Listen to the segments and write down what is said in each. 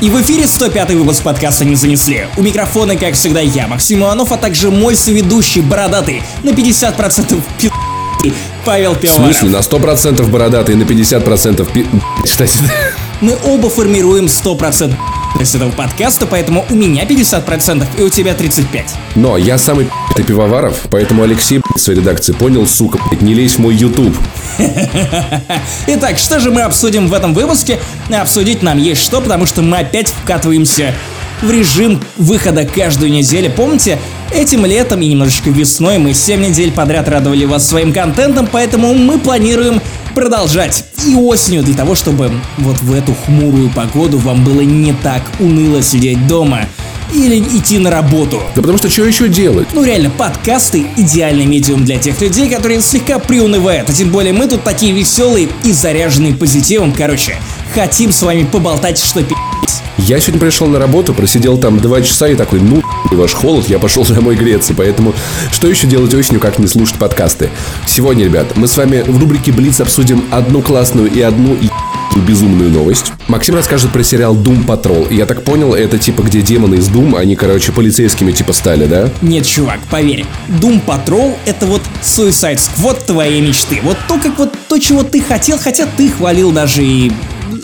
И в эфире 105 выпуск подкаста «Не занесли». У микрофона, как всегда, я, Максим Иванов, а также мой соведущий, бородатый, на 50% пи*** Павел В Пивоваров. смысле, на 100% бородатый, на 50% пи... Мы оба формируем 100% из этого подкаста, поэтому у меня 50% и у тебя 35%. но я самый ты пивоваров, поэтому Алексей в своей редакции понял, сука, не лезь в мой YouTube. Итак, что же мы обсудим в этом выпуске? Обсудить нам есть что, потому что мы опять вкатываемся в режим выхода каждую неделю. Помните, этим летом и немножечко весной мы 7 недель подряд радовали вас своим контентом, поэтому мы планируем продолжать и осенью для того, чтобы вот в эту хмурую погоду вам было не так уныло сидеть дома или идти на работу. Да потому что что еще делать? Ну реально, подкасты – идеальный медиум для тех людей, которые слегка приунывают. А тем более мы тут такие веселые и заряженные позитивом. Короче, хотим с вами поболтать, что пи***. Я сегодня пришел на работу, просидел там два часа и такой, ну, ваш холод, я пошел домой греться. Поэтому что еще делать осенью, как не слушать подкасты? Сегодня, ребят, мы с вами в рубрике Блиц обсудим одну классную и одну и безумную новость. Максим расскажет про сериал Doom Patrol. И Я так понял, это типа где демоны из Doom, они, короче, полицейскими типа стали, да? Нет, чувак, поверь, Doom Patrol – это вот Suicide Squad твоей мечты. Вот то, как вот то, чего ты хотел, хотя ты хвалил даже и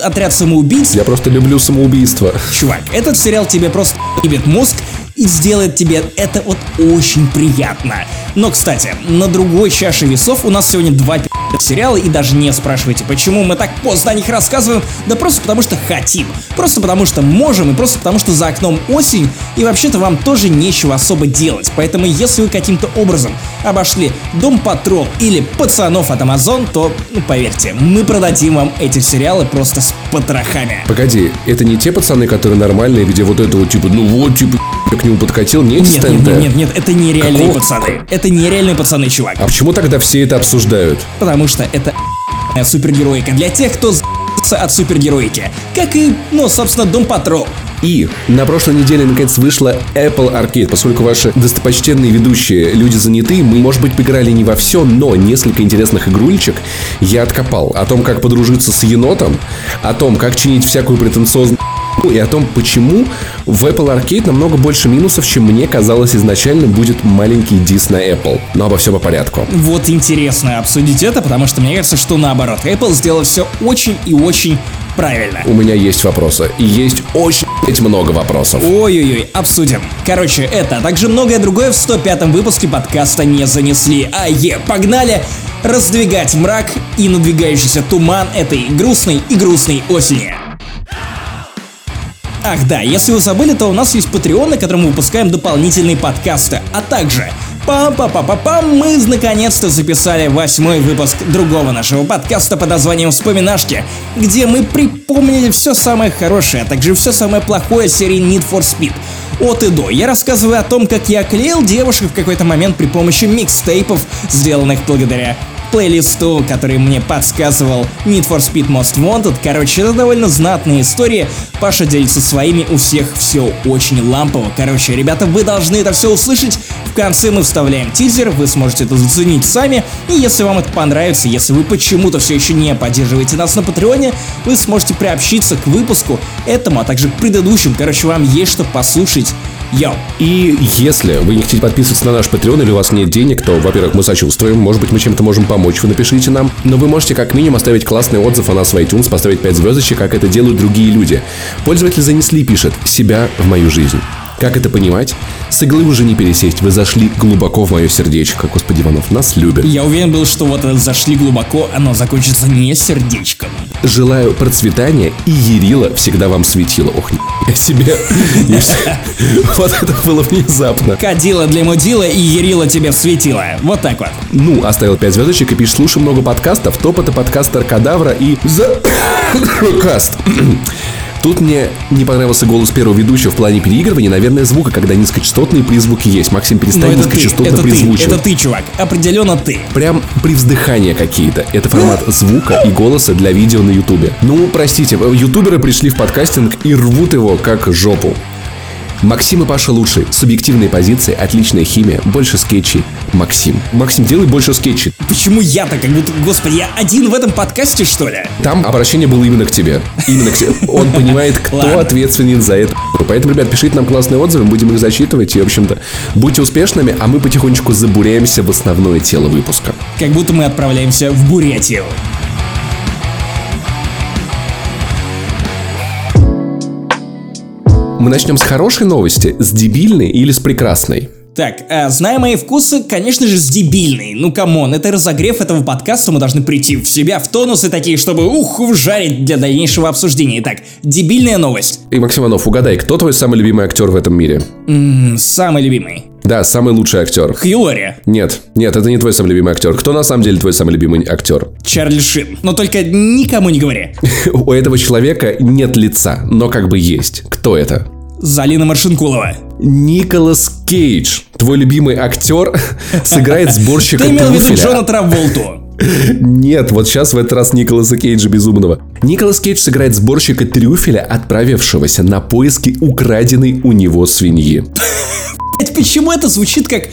отряд самоубийц. Я просто люблю самоубийство. Чувак, этот сериал тебе просто ебет мозг и сделает тебе это вот очень приятно. Но, кстати, на другой чаше весов у нас сегодня два пи*** сериала, и даже не спрашивайте, почему мы так поздно о них рассказываем, да просто потому что хотим, просто потому что можем, и просто потому что за окном осень, и вообще-то вам тоже нечего особо делать. Поэтому если вы каким-то образом обошли Дом Патрол или Пацанов от Amazon, то, ну, поверьте, мы продадим вам эти сериалы просто с потрохами. Погоди, это не те пацаны, которые нормальные, где вот это вот типа, ну вот, типа, к нему подкатил, не Нет, нет, нет, нет, нет, это нереальные Какого? пацаны. Это нереальные пацаны, чувак. А почему тогда все это обсуждают? Потому что это супергероика для тех, кто за***ся от супергероики. Как и, ну, собственно, Дом Патрол. И на прошлой неделе наконец вышла Apple Arcade. Поскольку ваши достопочтенные ведущие люди заняты, мы, может быть, поиграли не во все, но несколько интересных игрульчик я откопал. О том, как подружиться с енотом, о том, как чинить всякую претенциозную и о том, почему в Apple Arcade намного больше минусов, чем мне казалось изначально будет маленький дис на Apple. Но обо всем по порядку. Вот интересно обсудить это, потому что мне кажется, что наоборот. Apple сделал все очень и очень правильно. У меня есть вопросы. И есть очень много вопросов. Ой-ой-ой, обсудим. Короче, это, а также многое другое в 105-м выпуске подкаста не занесли. А е, погнали раздвигать мрак и надвигающийся туман этой грустной и грустной осени. Ах да, если вы забыли, то у нас есть Patreon, на котором мы выпускаем дополнительные подкасты, а также Пам-па-па-па-пам, мы наконец-то записали восьмой выпуск другого нашего подкаста под названием «Вспоминашки», где мы припомнили все самое хорошее, а также все самое плохое серии Need for Speed. От и до. Я рассказываю о том, как я клеил девушек в какой-то момент при помощи микстейпов, сделанных благодаря плейлисту, который мне подсказывал Need for Speed Most Wanted. Короче, это довольно знатная история. Паша делится своими, у всех все очень лампово. Короче, ребята, вы должны это все услышать. В конце мы вставляем тизер, вы сможете это заценить сами. И если вам это понравится, если вы почему-то все еще не поддерживаете нас на Патреоне, вы сможете приобщиться к выпуску этому, а также к предыдущим. Короче, вам есть что послушать. Йоу. И если вы не хотите подписываться на наш Patreon или у вас нет денег, то, во-первых, мы сочувствуем, может быть, мы чем-то можем помочь, вы напишите нам. Но вы можете как минимум оставить классный отзыв о нас в iTunes, поставить 5 звездочек, как это делают другие люди. Пользователь занесли пишет «Себя в мою жизнь». Как это понимать? С иглы уже не пересесть, вы зашли глубоко в мое сердечко. Господи, Иванов, нас любят. Я уверен был, что вот это зашли глубоко, оно закончится не сердечком. Желаю процветания и Ерила всегда вам светила. Ох, я себе. Вот это было внезапно. Кадила для мудила и Ерила тебе светила. Вот так вот. Ну, оставил 5 звездочек и пишет, слушай много подкастов, топ это подкастер Кадавра и за... Каст. Тут мне не понравился голос первого ведущего в плане переигрывания, наверное, звука, когда низкочастотные призвуки есть. Максим, перестань ты, низкочастотно призвучивать. это ты, чувак. Определенно ты. Прям при вздыхании какие-то. Это формат звука и голоса для видео на ютубе. Ну, простите, ютуберы пришли в подкастинг и рвут его как жопу. Максим и Паша лучшие. Субъективные позиции, отличная химия, больше скетчей. Максим. Максим, делай больше скетчей. Почему я-то как будто, господи, я один в этом подкасте, что ли? Там обращение было именно к тебе. Именно к тебе. Он понимает, кто ответственен за это. Поэтому, ребят, пишите нам классные отзывы, будем их зачитывать. И, в общем-то, будьте успешными, а мы потихонечку забуряемся в основное тело выпуска. Как будто мы отправляемся в Бурятию. Мы начнем с хорошей новости, с дебильной или с прекрасной? Так, а, зная мои вкусы, конечно же, с дебильной. Ну, come on, это разогрев этого подкаста, мы должны прийти в себя в тонусы такие, чтобы, ух, вжарить для дальнейшего обсуждения. Итак, дебильная новость. И, Максим Иванов, угадай, кто твой самый любимый актер в этом мире? М-м, самый любимый. Да, самый лучший актер. Хью Лори. Нет, нет, это не твой самый любимый актер. Кто на самом деле твой самый любимый актер? Чарли Шин. Но только никому не говори. У этого человека нет лица, но как бы есть. Кто это? Залина Маршинкулова. Николас Кейдж, твой любимый актер, сыграет сборщика Ты имел в виду. Джона Траволту. Нет, вот сейчас в этот раз Николаса Кейджа безумного. Николас Кейдж сыграет сборщика трюфеля, отправившегося на поиски украденной у него свиньи. Почему это звучит как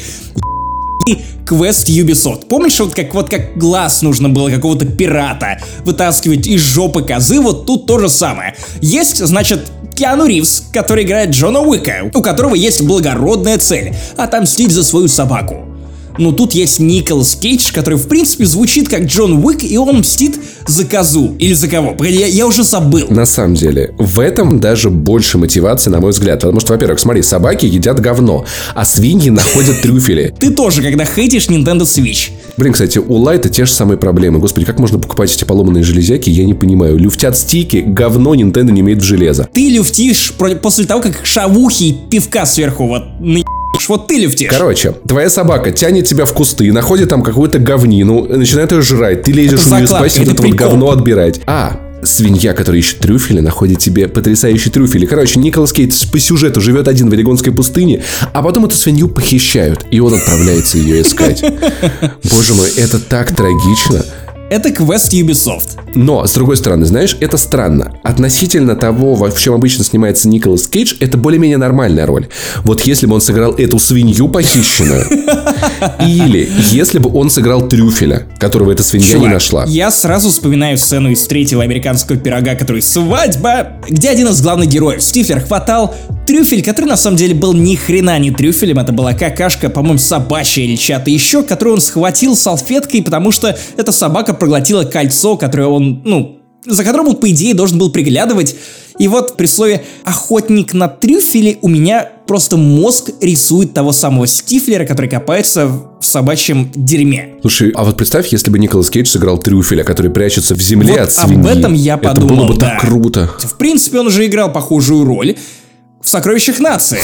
и квест Ubisoft. Помнишь, вот как, вот как глаз нужно было какого-то пирата вытаскивать из жопы козы, вот тут то же самое. Есть, значит, Киану Ривз, который играет Джона Уика, у которого есть благородная цель – отомстить за свою собаку. Но тут есть Николас Кейдж, который в принципе звучит как Джон Уик, и он мстит за козу. Или за кого? Погоди, я, я уже забыл. На самом деле, в этом даже больше мотивации, на мой взгляд. Потому что, во-первых, смотри, собаки едят говно, а свиньи находят трюфели. Ты тоже, когда хейтишь Nintendo Switch. Блин, кстати, у Лайта те же самые проблемы. Господи, как можно покупать эти поломанные железяки, я не понимаю. Люфтят стики, говно Nintendo не имеет в железо. Ты люфтишь после того, как шавухи и пивка сверху вот наебешь. Вот ты люфтишь. Короче, твоя собака тянет тебя в кусты, находит там какую-то говнину, начинает ее жрать, ты лезешь Это в нее спать, вот это вот говно отбирать. А, свинья, которая ищет трюфели, находит тебе потрясающие трюфели. Короче, Николас Кейтс по сюжету живет один в Орегонской пустыне, а потом эту свинью похищают, и он отправляется ее искать. Боже мой, это так трагично. Это квест Ubisoft. Но, с другой стороны, знаешь, это странно. Относительно того, во- в чем обычно снимается Николас Кейдж, это более-менее нормальная роль. Вот если бы он сыграл эту свинью похищенную, или если бы он сыграл трюфеля, которого эта свинья не Чувак, нашла. Я сразу вспоминаю сцену из третьего американского пирога, который «Свадьба», где один из главных героев, Стифлер, хватал трюфель, который на самом деле был ни хрена не трюфелем, это была какашка, по-моему, собачья или чья-то еще, которую он схватил салфеткой, потому что эта собака проглотила кольцо, которое он, ну, за которым он, по идее, должен был приглядывать. И вот при слове «охотник на трюфели» у меня просто мозг рисует того самого Стифлера, который копается в собачьем дерьме. Слушай, а вот представь, если бы Николас Кейдж сыграл трюфеля, который прячется в земле Вот от об свиньи. этом я Это подумал, было бы да. так круто. В принципе, он уже играл похожую роль в «Сокровищах нации».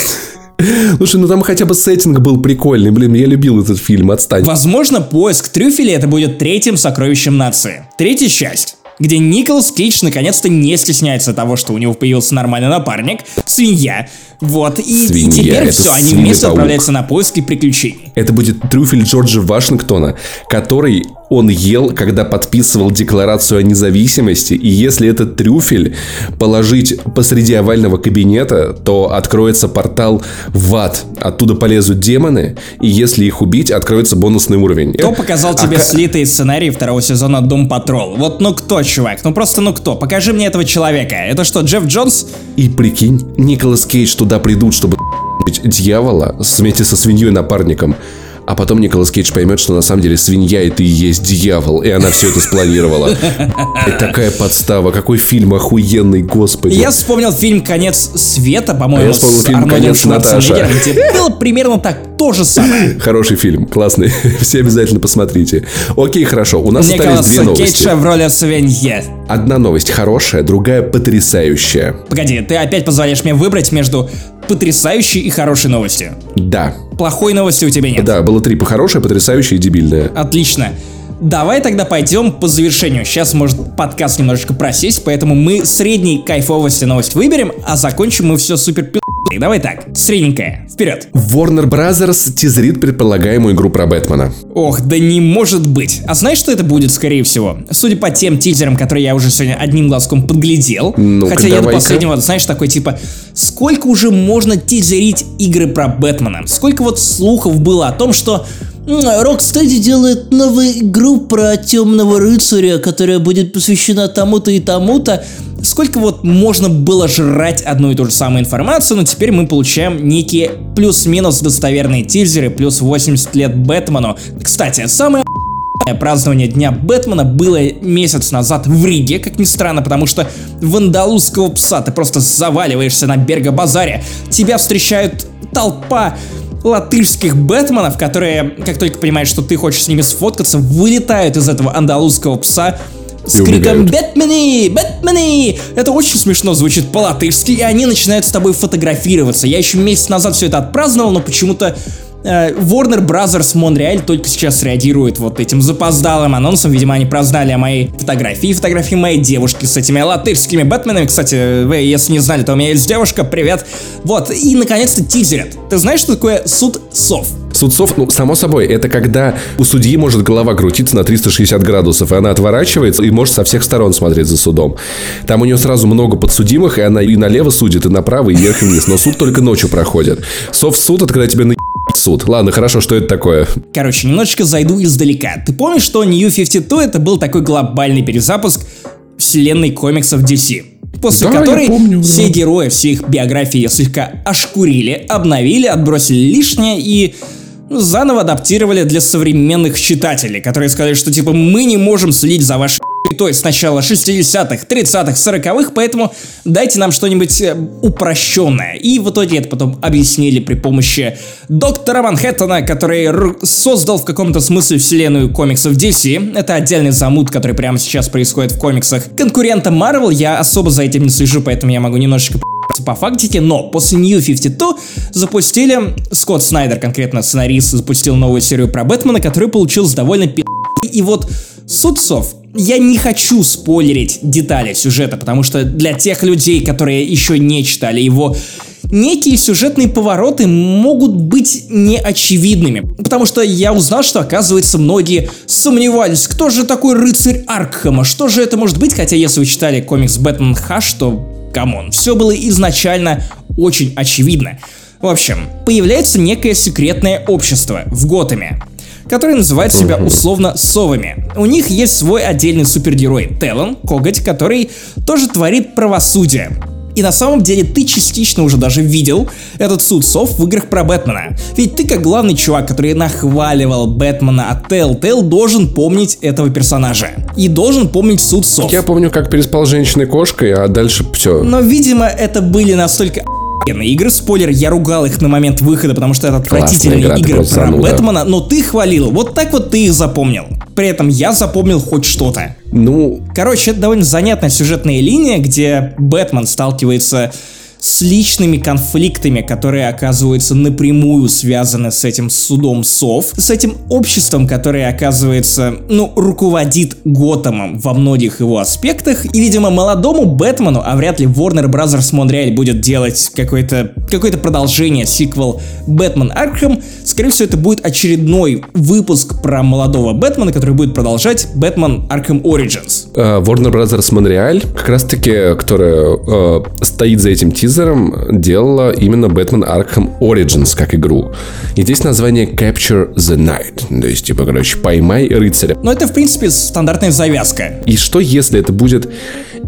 Слушай, ну там хотя бы сеттинг был прикольный. Блин, я любил этот фильм, отстань. Возможно, поиск трюфеля это будет третьим «Сокровищем нации». Третья часть где Николас Кейдж наконец-то не стесняется того, что у него появился нормальный напарник, свинья. Вот, и, и Свинья, теперь это все, они вместе отправляются на поиски приключений. Это будет трюфель Джорджа Вашингтона, который он ел, когда подписывал декларацию о независимости. И если этот трюфель положить посреди овального кабинета, то откроется портал в ад. Оттуда полезут демоны, и если их убить, откроется бонусный уровень. Кто показал А тебе ка- слитые сценарии второго сезона Дом Патрол? Вот ну кто, чувак? Ну просто ну кто? Покажи мне этого человека. Это что, Джефф Джонс? И прикинь, Николас Кейдж туда придут, чтобы дьявола вместе со свиньей напарником. А потом Николас Кейдж поймет, что на самом деле свинья это и есть дьявол, и она все это спланировала. Блядь, Такая подстава, какой фильм охуенный, господи. Я вспомнил фильм «Конец света», А по-моему, я вспомнил фильм «Конец, Наташа». Где было примерно так, то же самое. Хороший фильм, классный. Все обязательно посмотрите. Окей, хорошо. У нас остались Николас две новости. Кейдж в роли свиньи. Одна новость хорошая, другая потрясающая. Погоди, ты опять позволяешь мне выбрать между потрясающей и хорошей новостью. Да. Плохой новости у тебя нет. Да, было три по хорошая, потрясающая и дебильная. Отлично. Давай тогда пойдем по завершению. Сейчас может подкаст немножечко просесть, поэтому мы средней кайфовости новость выберем, а закончим мы все супер пи***. Давай так, средненькая, вперед. Warner Brothers тизрит предполагаемую игру про Бэтмена. Ох, да не может быть. А знаешь, что это будет, скорее всего? Судя по тем тизерам, которые я уже сегодня одним глазком подглядел. Ну-ка, хотя я до последнего, знаешь, такой типа, сколько уже можно тизерить игры про Бэтмена? Сколько вот слухов было о том, что Рокстеди делает новую игру про темного рыцаря, которая будет посвящена тому-то и тому-то. Сколько вот можно было жрать одну и ту же самую информацию, но теперь мы получаем некие плюс-минус достоверные тизеры, плюс 80 лет Бэтмену. Кстати, самое празднование Дня Бэтмена было месяц назад в Риге, как ни странно, потому что в андалузского пса ты просто заваливаешься на Берго-базаре, тебя встречают толпа латышских Бэтменов, которые, как только понимают, что ты хочешь с ними сфоткаться, вылетают из этого андалузского пса с И криком. «Бэтмены! Бэтмены!» Это очень смешно звучит по-латышски, и они начинают с тобой фотографироваться. Я еще месяц назад все это отпраздновал, но почему-то Warner Brothers Montreal только сейчас реагирует вот этим запоздалым анонсом. Видимо, они прознали о моей фотографии, фотографии моей девушки с этими латышскими Бэтменами. Кстати, вы, если не знали, то у меня есть девушка, привет. Вот, и наконец-то тизерят. Ты знаешь, что такое суд сов? Судцов, ну, само собой, это когда у судьи может голова крутиться на 360 градусов, и она отворачивается и может со всех сторон смотреть за судом. Там у нее сразу много подсудимых, и она и налево судит, и направо, и вверх, и вниз. Но суд только ночью проходит. Софт-суд — это когда тебе на суд. Ладно, хорошо, что это такое? Короче, немножечко зайду издалека. Ты помнишь, что New 52 это был такой глобальный перезапуск вселенной комиксов DC? После Да, которой помню, все да. герои, все их биографии слегка ошкурили, обновили, отбросили лишнее и ну, заново адаптировали для современных читателей, которые сказали, что типа мы не можем следить за вашей то есть с начала 60-х, 30-х, 40-х, поэтому дайте нам что-нибудь э, упрощенное. И в итоге это потом объяснили при помощи доктора Манхэттена, который создал в каком-то смысле вселенную комиксов DC. Это отдельный замут, который прямо сейчас происходит в комиксах конкурента Marvel. Я особо за этим не слежу, поэтому я могу немножечко по фактике, но после New 52 запустили, Скотт Снайдер, конкретно сценарист, запустил новую серию про Бэтмена, который получился довольно пи***. И вот Судцов, я не хочу спойлерить детали сюжета, потому что для тех людей, которые еще не читали его, некие сюжетные повороты могут быть неочевидными. Потому что я узнал, что, оказывается, многие сомневались, кто же такой рыцарь Аркхема, что же это может быть, хотя если вы читали комикс Бэтмен Хаш, то come on, все было изначально очень очевидно. В общем, появляется некое секретное общество в Готэме, которое называет себя условно совами. У них есть свой отдельный супергерой Телон, Коготь, который тоже творит правосудие. И на самом деле ты частично уже даже видел этот суд сов в играх про Бэтмена. Ведь ты как главный чувак, который нахваливал Бэтмена от Telltale, должен помнить этого персонажа. И должен помнить суд сов. Я помню, как переспал с женщиной-кошкой, а дальше все. Но, видимо, это были настолько охуенные игры. Спойлер, я ругал их на момент выхода, потому что это отвратительные игра, игры про зануда. Бэтмена, но ты хвалил. Вот так вот ты их запомнил. При этом я запомнил хоть что-то. Ну, Короче, это довольно занятная сюжетная линия, где Бэтмен сталкивается с личными конфликтами, которые оказываются напрямую связаны с этим судом сов, с этим обществом, которое оказывается, ну, руководит Готэмом во многих его аспектах, и, видимо, молодому Бэтмену, а вряд ли Warner Bros. Montreal будет делать какое-то какое продолжение, сиквел Бэтмен Аркхэм, скорее всего, это будет очередной выпуск про молодого Бэтмена, который будет продолжать Бэтмен Arkham Origins. э, Warner Brothers Montreal, как раз-таки, которая э, стоит за этим тизером, делала именно Batman Arkham Origins как игру. И здесь название Capture the Night. То есть, типа, короче, поймай рыцаря. Но это, в принципе, стандартная завязка. И что, если это будет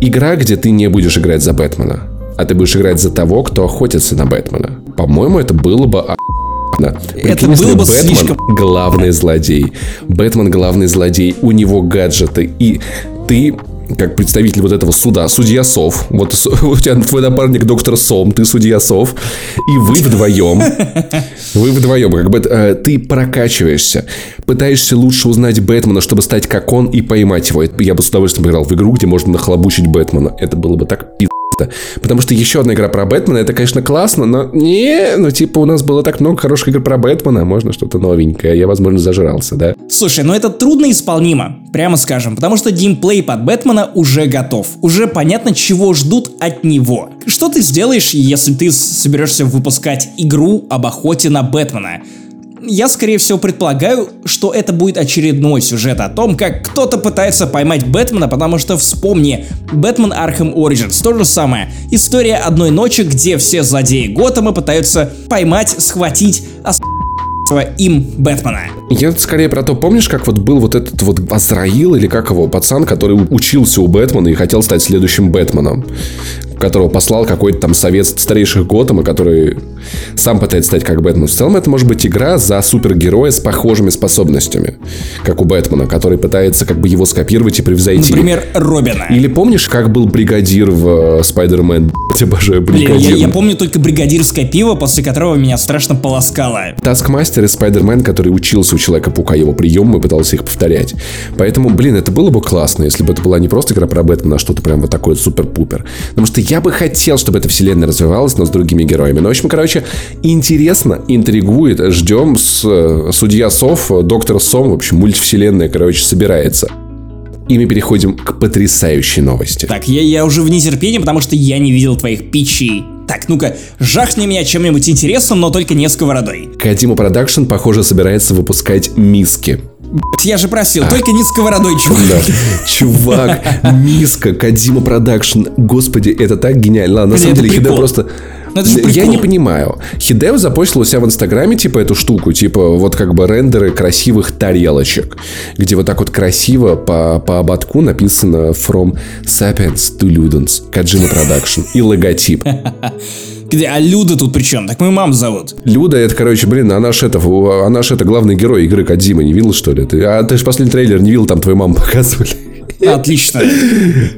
игра, где ты не будешь играть за Бэтмена, а ты будешь играть за того, кто охотится на Бэтмена? По-моему, это было бы охуенно. Прикинь, если было бы Бэтмен слишком- главный злодей. Бэтмен главный злодей, у него гаджеты, и ты как представитель вот этого суда, судья Сов, вот у тебя твой напарник доктор Сом, ты судья Сов, и вы вдвоем, вы вдвоем, как бы э, ты прокачиваешься, пытаешься лучше узнать Бэтмена, чтобы стать как он и поймать его. Я бы с удовольствием играл в игру, где можно нахлобучить Бэтмена. Это было бы так пи***. Как-то. Потому что еще одна игра про Бэтмена, это, конечно, классно, но не, ну типа у нас было так много хороших игр про Бэтмена, можно что-то новенькое, я, возможно, зажрался, да? Слушай, ну это трудно исполнимо, прямо скажем, потому что геймплей под Бэтмена уже готов. Уже понятно, чего ждут от него. Что ты сделаешь, если ты соберешься выпускать игру об охоте на Бэтмена? Я, скорее всего, предполагаю, что это будет очередной сюжет о том, как кто-то пытается поймать Бэтмена, потому что вспомни, Бэтмен Arkham Origins, то же самое. История одной ночи, где все злодеи Готэма пытаются поймать, схватить, им Бэтмена. Я скорее про то, помнишь, как вот был вот этот вот Азраил, или как его, пацан, который учился у Бэтмена и хотел стать следующим Бэтменом которого послал какой-то там совет старейших Готэма, который сам пытается стать как Бэтмен. В целом это может быть игра за супергероя с похожими способностями, как у Бэтмена, который пытается как бы его скопировать и превзойти. Например, Робина. Или помнишь, как был бригадир в Спайдермен? Я обожаю бригадир. Я, я помню только бригадирское пиво, после которого меня страшно полоскало. Таскмастер и Спайдермен, который учился Человека-паука его приемы пытался их повторять. Поэтому, блин, это было бы классно, если бы это была не просто игра про Бэтмена, а что-то прям вот такое супер-пупер. Потому что я бы хотел, чтобы эта вселенная развивалась, но с другими героями. Ну, в общем, короче, интересно, интригует. Ждем с э, судья Сов, доктор Сом, в общем, мультивселенная, короче, собирается. И мы переходим к потрясающей новости. Так, я, я уже в нетерпении, потому что я не видел твоих питчей. Так, ну-ка, жахни меня чем-нибудь интересным, но только не сковородой. Kojima Productions, похоже, собирается выпускать миски. Я же просил, а. только не сковородой, чувак. Да. Чувак, миска, Kojima Productions. Господи, это так гениально. Ладно, на самом деле, Хидео просто... Ну, я не понимаю. Хидео запостил у себя в Инстаграме, типа, эту штуку, типа, вот как бы рендеры красивых тарелочек, где вот так вот красиво по, по ободку написано From Sapiens to Ludens, Kojima Productions и логотип. Где, а Люда тут при чем? Так мою маму зовут. Люда, это, короче, блин, она ж это, она ж это главный герой игры Кадзима, не видел, что ли? Ты, а ты же последний трейлер не видел, там твою маму показывали. Отлично.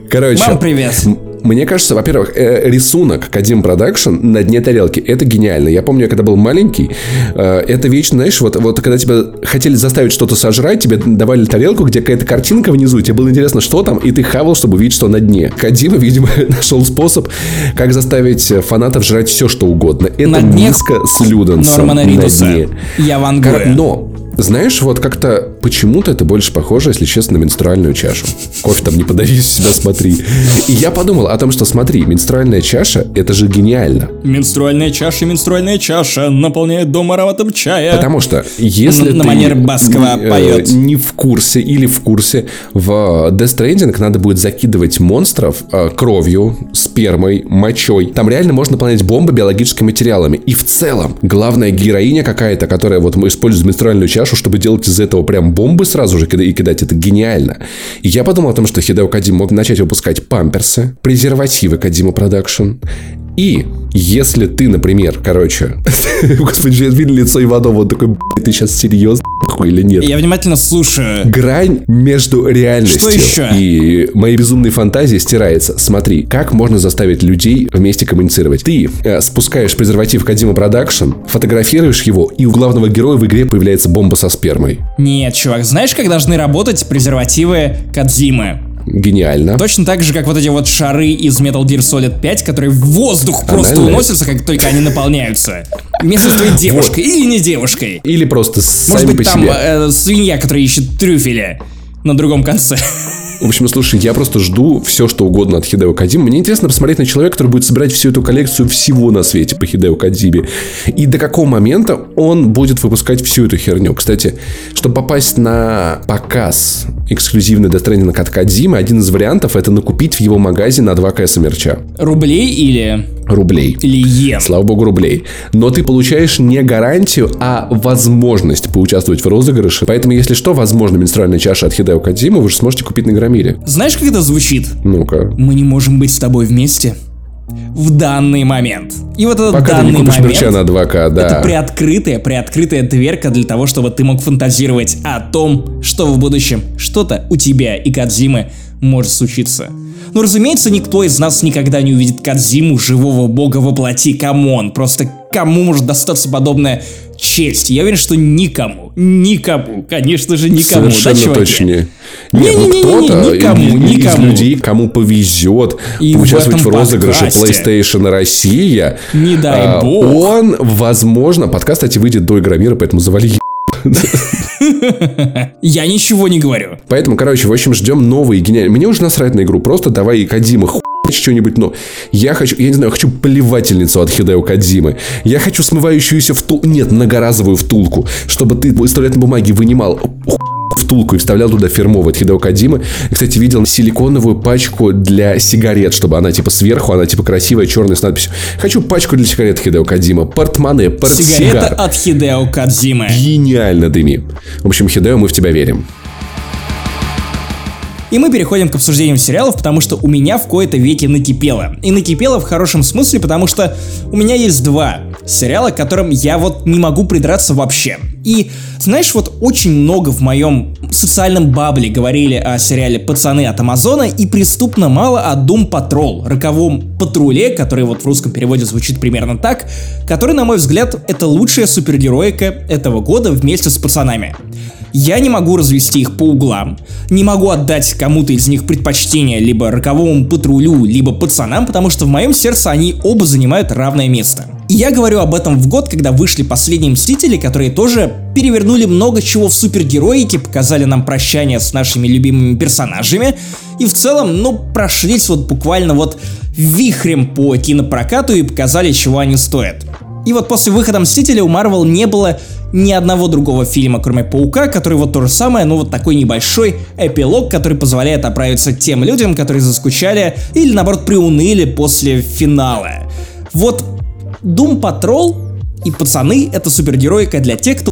Короче. Мам, привет. Мне кажется, во-первых, э, рисунок Kojima Productions на дне тарелки это гениально. Я помню, когда был маленький, э, это вечно, знаешь, вот, вот когда тебя хотели заставить что-то сожрать, тебе давали тарелку, где какая-то картинка внизу, тебе было интересно, что там, и ты хавал, чтобы увидеть, что на дне. Кадима, видимо, нашел способ, как заставить фанатов жрать все, что угодно. Это на дне миска с Люденсом. Нормана Ридуса. На дне. Я Ван Но знаешь, вот как-то почему-то это больше похоже, если честно, на менструальную чашу. Кофе там не подавись себя, смотри. И я подумал о том, что смотри, менструальная чаша, это же гениально. Менструальная чаша, менструальная чаша наполняет дом ароматом чая. Потому что, если на ты манер Баскова не, поет. не в курсе или в курсе, в Death Stranding надо будет закидывать монстров э, кровью, спермой, мочой. Там реально можно наполнять бомбы биологическими материалами. И в целом, главная героиня какая-то, которая вот использует менструальную чашу, чашу, чтобы делать из этого прям бомбы сразу же и кидать. Это гениально. И я подумал о том, что Хидео Кадзима мог начать выпускать памперсы, презервативы Kojima Productions. И если ты, например, короче, господи, я видел лицо Иванова, он такой, ты сейчас серьезно или нет? Я внимательно слушаю. Грань между реальностью и моей безумной фантазией стирается. Смотри, как можно заставить людей вместе коммуницировать. Ты э, спускаешь презерватив Kojima Productions, фотографируешь его, и у главного героя в игре появляется бомба со спермой. Нет, чувак, знаешь, как должны работать презервативы Кадзимы? Гениально. Точно так же, как вот эти вот шары из Metal Gear Solid 5, которые в воздух просто Анально. уносятся, как только они наполняются. Вместе с твоей девушкой или не девушкой. Или просто сами Может быть, по там себе. Э, свинья, которая ищет трюфеля на другом конце. В общем, слушай, я просто жду все, что угодно от Хидео Кадзимы. Мне интересно посмотреть на человека, который будет собирать всю эту коллекцию всего на свете по Хидео Кадзиме. И до какого момента он будет выпускать всю эту херню. Кстати, чтобы попасть на показ эксклюзивный Death Stranding от Кадзимы, один из вариантов это накупить в его магазе на 2 кс мерча. Рублей или рублей. Или йен. Слава богу, рублей. Но ты получаешь не гарантию, а возможность поучаствовать в розыгрыше. Поэтому, если что, возможно, менструальная чаша от Хидео Кадзима вы же сможете купить на Громиле. Знаешь, как это звучит? Ну-ка. Мы не можем быть с тобой вместе в данный момент. И вот этот Пока данный ты не купишь момент, мерча на 2К, да. Это приоткрытая, приоткрытая дверка для того, чтобы ты мог фантазировать о том, что в будущем что-то у тебя и Кадзимы может случиться. Но, разумеется, никто из нас никогда не увидит Кадзиму, живого бога во плоти. Come on, просто кому может достаться подобное честь. Я уверен, что никому, никому, конечно же, никому. Совершенно да, точно. Не, не, ну кто-то никому, из, никому. из людей, кому повезет И поучаствовать в в, розыгрыше. PlayStation Россия, Не дай а, бог. он, возможно, подкаст, кстати, выйдет до Игромира, поэтому завали Я ничего не говорю. Поэтому, короче, в общем, ждем новые гениальные. Мне уже насрать на игру, просто давай Кадима что-нибудь, но я хочу, я не знаю, я хочу плевательницу от Хидео Кадзимы. Я хочу смывающуюся втулку, нет, многоразовую втулку, чтобы ты из туалетной бумаги вынимал втулку и вставлял туда фирмовый от Хидео Кадзимы. Я, кстати, видел силиконовую пачку для сигарет, чтобы она типа сверху, она типа красивая, черная с надписью. Хочу пачку для сигарет Хидео Кадзима, портмоне, Сигарета портсигар. от Хидео Кадзимы. Гениально, Дыми. В общем, Хидео, мы в тебя верим. И мы переходим к обсуждению сериалов, потому что у меня в кои-то веке накипело. И накипело в хорошем смысле, потому что у меня есть два сериала, к которым я вот не могу придраться вообще. И знаешь, вот очень много в моем социальном бабле говорили о сериале «Пацаны» от Амазона и преступно мало о Doom Patrol, роковом патруле, который вот в русском переводе звучит примерно так, который, на мой взгляд, это лучшая супергероика этого года вместе с пацанами. Я не могу развести их по углам, не могу отдать кому-то из них предпочтение либо роковому патрулю, либо пацанам, потому что в моем сердце они оба занимают равное место. И я говорю об этом в год, когда вышли последние Мстители, которые тоже перевернули много чего в супергероике, показали нам прощание с нашими любимыми персонажами, и в целом, ну, прошлись вот буквально вот вихрем по кинопрокату и показали, чего они стоят. И вот после выхода Мстителя у Марвел не было ни одного другого фильма, кроме Паука, который вот то же самое, но вот такой небольшой эпилог, который позволяет оправиться тем людям, которые заскучали или наоборот приуныли после финала. Вот Doom Patrol и Пацаны это супергероика для тех, кто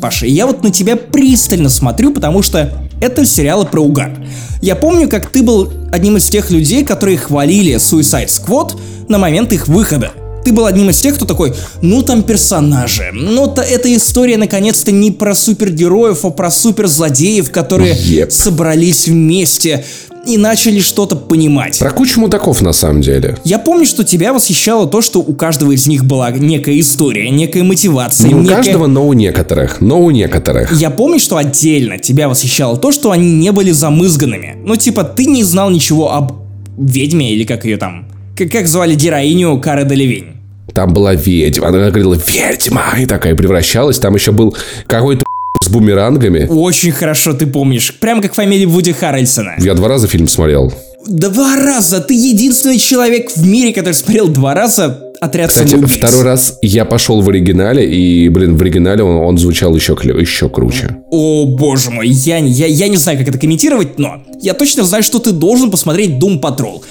Паша, я вот на тебя пристально смотрю, потому что это сериалы про угар. Я помню, как ты был одним из тех людей, которые хвалили Suicide Squad на момент их выхода. Ты был одним из тех, кто такой, ну там персонажи, ну то эта история наконец-то не про супергероев, а про суперзлодеев, которые Еп. собрались вместе и начали что-то понимать. Про кучу мудаков, на самом деле. Я помню, что тебя восхищало то, что у каждого из них была некая история, некая мотивация. Не у некая- каждого, но у некоторых. Но у некоторых. Я помню, что отдельно тебя восхищало то, что они не были замызганными. Ну, типа, ты не знал ничего об ведьме или как ее там. Как, как звали героиню Кары Делевинь. Там была ведьма. Она говорила «ведьма» и такая превращалась. Там еще был какой-то с бумерангами. Очень хорошо ты помнишь. Прям как фамилия Вуди Харрельсона. Я два раза фильм смотрел. Два раза! Ты единственный человек в мире, который смотрел два раза отряд Кстати, самоубийц. второй раз я пошел в оригинале, и, блин, в оригинале он, он звучал еще, еще круче. О боже мой, я, я, я не знаю, как это комментировать, но я точно знаю, что ты должен посмотреть Doom Patrol.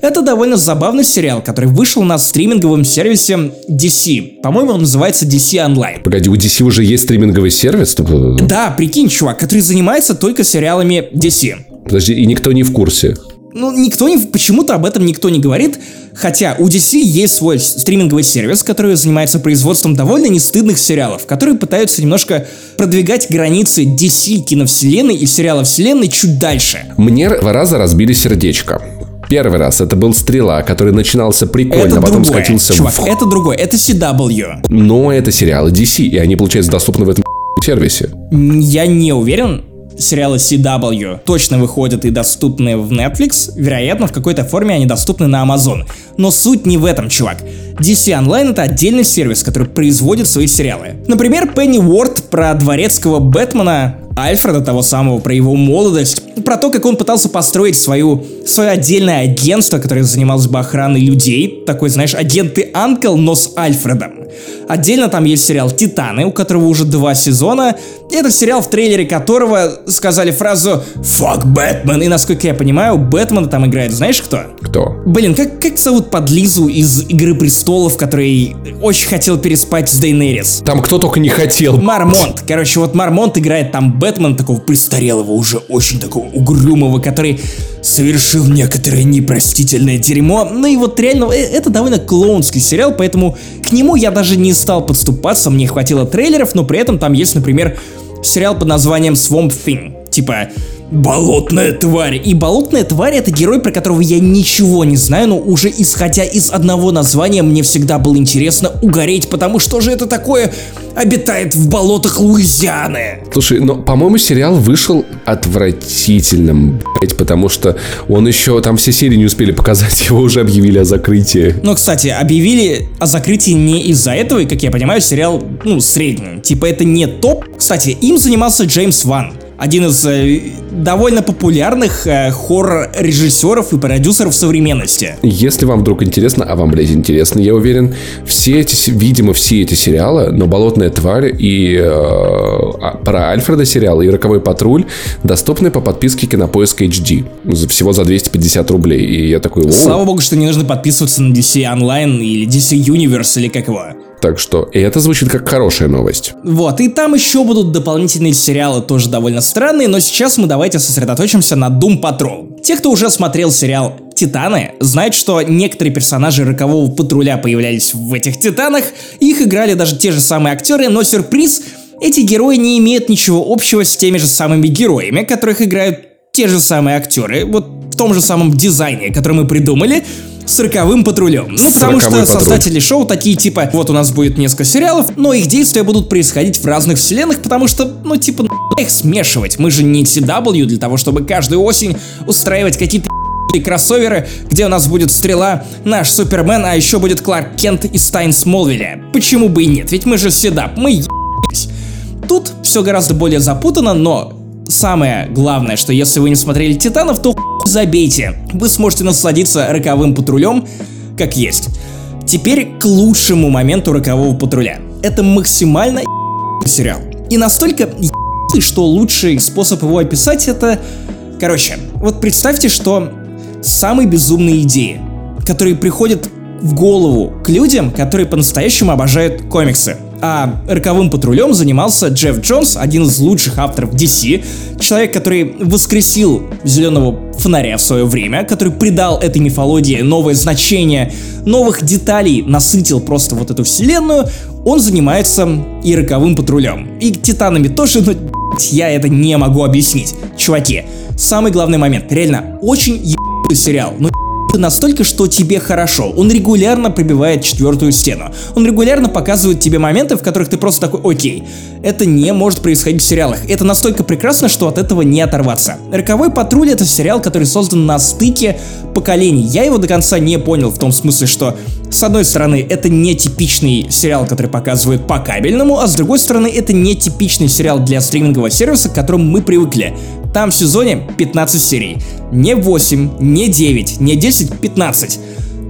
Это довольно забавный сериал, который вышел на стриминговом сервисе DC. По-моему, он называется DC Online. Погоди, у DC уже есть стриминговый сервис? Типа, Да, прикинь, чувак, который занимается только сериалами DC. Подожди, и никто не в курсе. Ну, никто не, почему-то об этом никто не говорит, хотя у DC есть свой стриминговый сервис, который занимается производством довольно нестыдных сериалов, которые пытаются немножко продвигать границы DC киновселенной и сериала вселенной чуть дальше. Мне два раза разбили сердечко. Первый раз это был «Стрела», который начинался прикольно, это а потом другое, скатился чувак, в... это другое, это CW. Но это сериалы DC, и они, получается, доступны в этом сервисе. Я не уверен, сериалы CW точно выходят и доступны в Netflix, вероятно, в какой-то форме они доступны на Amazon. Но суть не в этом, чувак. DC Online это отдельный сервис, который производит свои сериалы. Например, Пенни Уорд про дворецкого Бэтмена, Альфреда того самого, про его молодость, про то, как он пытался построить свою, свое отдельное агентство, которое занималось бы охраной людей, такой, знаешь, агенты Анкл, но с Альфредом. Отдельно там есть сериал «Титаны», у которого уже два сезона. Это сериал, в трейлере которого сказали фразу «Fuck Бэтмен». И, насколько я понимаю, Бэтмена там играет знаешь кто? Кто? Блин, как, как зовут подлизу из «Игры престолов», который очень хотел переспать с Дейнерис? Там кто только не хотел. Мармонт. Короче, вот Мармонт играет там Бэтмен, такого престарелого, уже очень такого угрюмого, который совершил некоторое непростительное дерьмо. Ну и вот реально, э, это довольно клоунский сериал, поэтому к нему я даже не стал подступаться, мне хватило трейлеров, но при этом там есть, например, сериал под названием Swamp Thing. Типа, Болотная тварь. И болотная тварь это герой, про которого я ничего не знаю, но уже исходя из одного названия мне всегда было интересно угореть, потому что же это такое обитает в болотах Луизианы. Слушай, но, по-моему, сериал вышел отвратительным, блять, потому что он еще, там все серии не успели показать, его уже объявили о закрытии. Но, кстати, объявили о закрытии не из-за этого, и, как я понимаю, сериал, ну, средний. Типа это не топ. Кстати, им занимался Джеймс Ван один из э, довольно популярных э, хоррор-режиссеров и продюсеров современности. Если вам вдруг интересно, а вам, блядь, интересно, я уверен, все эти, видимо, все эти сериалы, но «Болотная тварь» и э, а, про Альфреда сериал и «Роковой патруль» доступны по подписке Кинопоиск HD. Всего за 250 рублей. И я такой, О! Слава богу, что не нужно подписываться на DC Online или DC Universe или как его. Так что и это звучит как хорошая новость. Вот, и там еще будут дополнительные сериалы, тоже довольно странные, но сейчас мы давайте сосредоточимся на Doom Patrol. Те, кто уже смотрел сериал Титаны, знают, что некоторые персонажи Рокового Патруля появлялись в этих Титанах, их играли даже те же самые актеры, но сюрприз, эти герои не имеют ничего общего с теми же самыми героями, которых играют те же самые актеры, вот в том же самом дизайне, который мы придумали, с роковым патрулем. Ну, потому что патруль. создатели шоу такие типа, вот у нас будет несколько сериалов, но их действия будут происходить в разных вселенных, потому что, ну, типа, их смешивать. Мы же не CW для того, чтобы каждую осень устраивать какие-то и кроссоверы, где у нас будет Стрела, наш Супермен, а еще будет Кларк Кент из Тайн Смолвиля. Почему бы и нет? Ведь мы же седап, мы ебались. Тут все гораздо более запутано, но самое главное, что если вы не смотрели Титанов, то забейте. Вы сможете насладиться роковым патрулем как есть. Теперь к лучшему моменту рокового патруля. Это максимально сериал. И настолько что лучший способ его описать это... Короче, вот представьте, что самые безумные идеи, которые приходят в голову к людям, которые по-настоящему обожают комиксы – а роковым патрулем занимался Джефф Джонс, один из лучших авторов DC, человек, который воскресил зеленого фонаря в свое время, который придал этой мифологии новое значение, новых деталей, насытил просто вот эту вселенную, он занимается и роковым патрулем. И титанами тоже, но я это не могу объяснить. Чуваки, самый главный момент, реально, очень ебаный сериал. Ну настолько, что тебе хорошо. Он регулярно пробивает четвертую стену. Он регулярно показывает тебе моменты, в которых ты просто такой, окей, это не может происходить в сериалах. Это настолько прекрасно, что от этого не оторваться. Роковой патруль это сериал, который создан на стыке поколений. Я его до конца не понял в том смысле, что с одной стороны это не типичный сериал, который показывают по кабельному, а с другой стороны это не типичный сериал для стримингового сервиса, к которому мы привыкли. Там в сезоне 15 серий. Не 8, не 9, не 10, 15.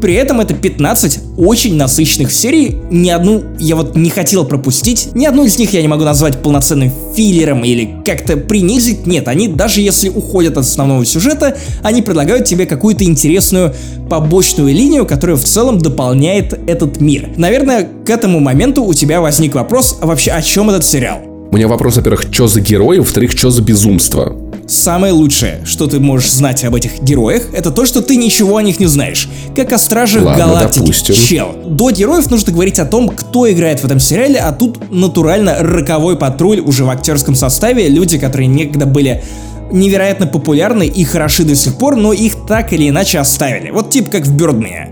При этом это 15 очень насыщенных серий, ни одну я вот не хотел пропустить, ни одну из них я не могу назвать полноценным филлером или как-то принизить, нет, они даже если уходят от основного сюжета, они предлагают тебе какую-то интересную побочную линию, которая в целом дополняет этот мир. Наверное, к этому моменту у тебя возник вопрос, а вообще о чем этот сериал? У меня вопрос, во-первых, что за герой, во-вторых, что за безумство? Самое лучшее, что ты можешь знать об этих героях, это то, что ты ничего о них не знаешь. Как о Стражах Ладно, Галактики. Допустим. Чел. До героев нужно говорить о том, кто играет в этом сериале, а тут натурально роковой патруль уже в актерском составе, люди, которые некогда были невероятно популярны и хороши до сих пор, но их так или иначе оставили. Вот типа как в Бёрдмане.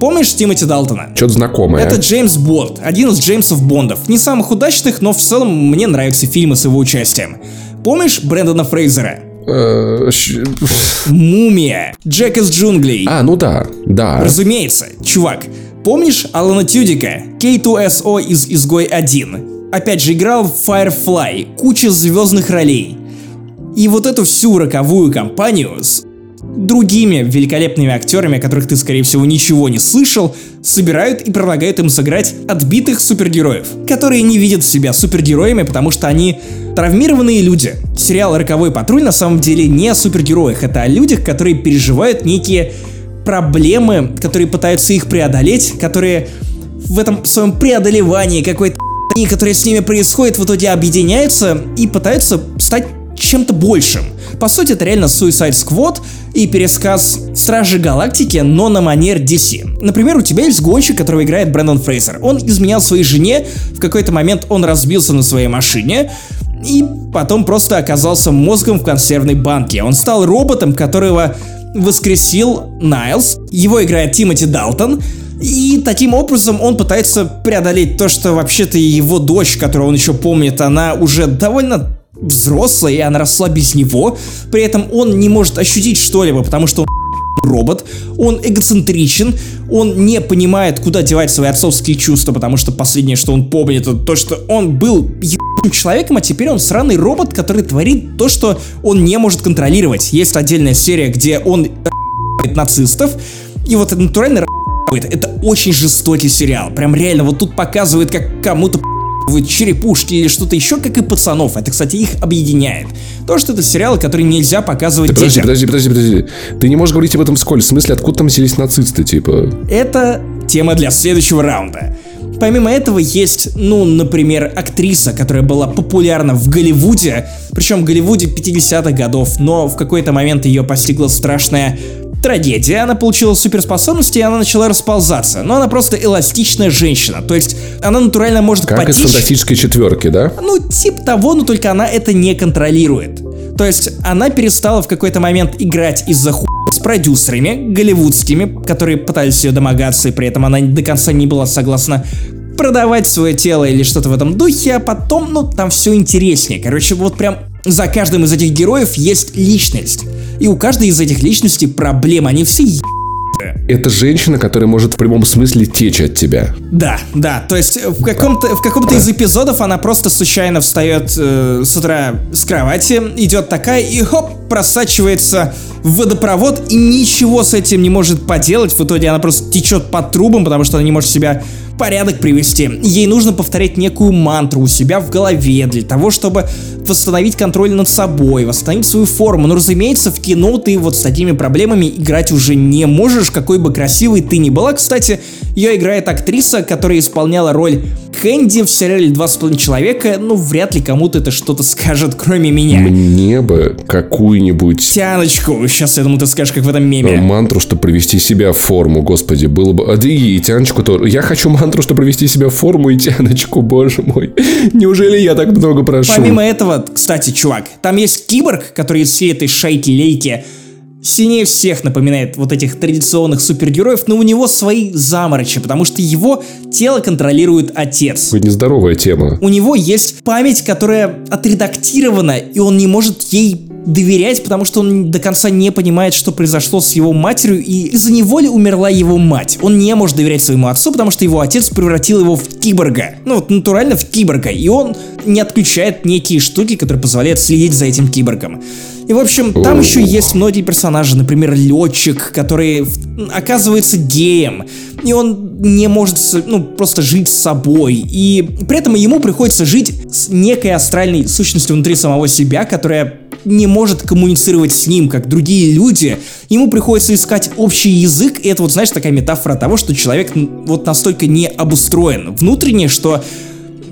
Помнишь Тимоти Далтона? Что-то знакомое. Это Джеймс Бонд, один из Джеймсов Бондов. Не самых удачных, но в целом мне нравятся фильмы с его участием. Помнишь Брэндона Фрейзера? Э, Мумия. Джек из джунглей. А, ну да, да. Разумеется, чувак. Помнишь Алана Тюдика? K2SO из Изгой 1. Опять же, играл в Firefly. Куча звездных ролей. И вот эту всю роковую компанию с другими великолепными актерами, о которых ты, скорее всего, ничего не слышал, собирают и предлагают им сыграть отбитых супергероев, которые не видят себя супергероями, потому что они травмированные люди. Сериал «Роковой патруль» на самом деле не о супергероях, это о людях, которые переживают некие проблемы, которые пытаются их преодолеть, которые в этом своем преодолевании какой-то которые с ними происходит, в итоге объединяются и пытаются стать чем-то большим. По сути, это реально Suicide Squad и пересказ Стражи Галактики, но на манер DC. Например, у тебя есть гонщик, которого играет Брэндон Фрейзер. Он изменял своей жене, в какой-то момент он разбился на своей машине, и потом просто оказался мозгом в консервной банке. Он стал роботом, которого воскресил Найлз. Его играет Тимоти Далтон. И таким образом он пытается преодолеть то, что вообще-то его дочь, которую он еще помнит, она уже довольно взрослая, и она росла без него. При этом он не может ощутить что-либо, потому что он робот, он эгоцентричен, он не понимает, куда девать свои отцовские чувства, потому что последнее, что он помнит, это то, что он был человеком, а теперь он сраный робот, который творит то, что он не может контролировать. Есть отдельная серия, где он нацистов, и вот это натурально это очень жестокий сериал. Прям реально, вот тут показывает, как кому-то черепушки или что-то еще, как и пацанов. Это, кстати, их объединяет. То, что это сериалы, которые нельзя показывать подожди, детям. подожди, подожди, подожди. Ты не можешь говорить об этом вскользь. В смысле, откуда там взялись нацисты, типа? Это тема для следующего раунда. Помимо этого есть, ну, например, актриса, которая была популярна в Голливуде, причем в Голливуде 50-х годов, но в какой-то момент ее постигла страшная трагедия, она получила суперспособности, и она начала расползаться. Но она просто эластичная женщина, то есть она натурально может Как потечь... из фантастической четверки, да? Ну, тип того, но только она это не контролирует. То есть она перестала в какой-то момент играть из-за ху с продюсерами голливудскими, которые пытались ее домогаться, и при этом она до конца не была согласна продавать свое тело или что-то в этом духе, а потом, ну, там все интереснее. Короче, вот прям за каждым из этих героев есть личность. И у каждой из этих личностей проблемы, они все это женщина, которая может в прямом смысле течь от тебя. Да, да. То есть в каком-то в каком-то из эпизодов она просто случайно встает э, с утра с кровати, идет такая и хоп просачивается в водопровод и ничего с этим не может поделать. В итоге она просто течет по трубам, потому что она не может себя порядок привести. Ей нужно повторять некую мантру у себя в голове для того, чтобы восстановить контроль над собой, восстановить свою форму. Но, разумеется, в кино ты вот с такими проблемами играть уже не можешь, какой бы красивой ты ни была. Кстати, ее играет актриса, которая исполняла роль Кэнди в сериале «Два с половиной человека». Ну, вряд ли кому-то это что-то скажет, кроме меня. Мне бы какую-нибудь... Тяночку. Сейчас, я думаю, ты скажешь, как в этом меме. Мантру, чтобы привести себя в форму, господи, было бы... А, да и Тяночку тоже. Я хочу мантру, чтобы привести себя в форму и Тяночку, боже мой. Неужели я так много прошу? Помимо этого, кстати, чувак, там есть киборг, который из всей этой шайки-лейки сильнее всех напоминает вот этих традиционных супергероев, но у него свои заморочи, потому что его тело контролирует отец. Вы нездоровая тема. У него есть память, которая отредактирована, и он не может ей доверять, потому что он до конца не понимает, что произошло с его матерью, и из-за него ли умерла его мать. Он не может доверять своему отцу, потому что его отец превратил его в киборга. Ну вот натурально в киборга, и он не отключает некие штуки, которые позволяют следить за этим киборгом. И, в общем, там еще есть многие персонажи, например, летчик, который оказывается геем, и он не может, ну, просто жить с собой, и при этом ему приходится жить с некой астральной сущностью внутри самого себя, которая не может коммуницировать с ним, как другие люди, ему приходится искать общий язык, и это вот, знаешь, такая метафора того, что человек вот настолько не обустроен внутренне, что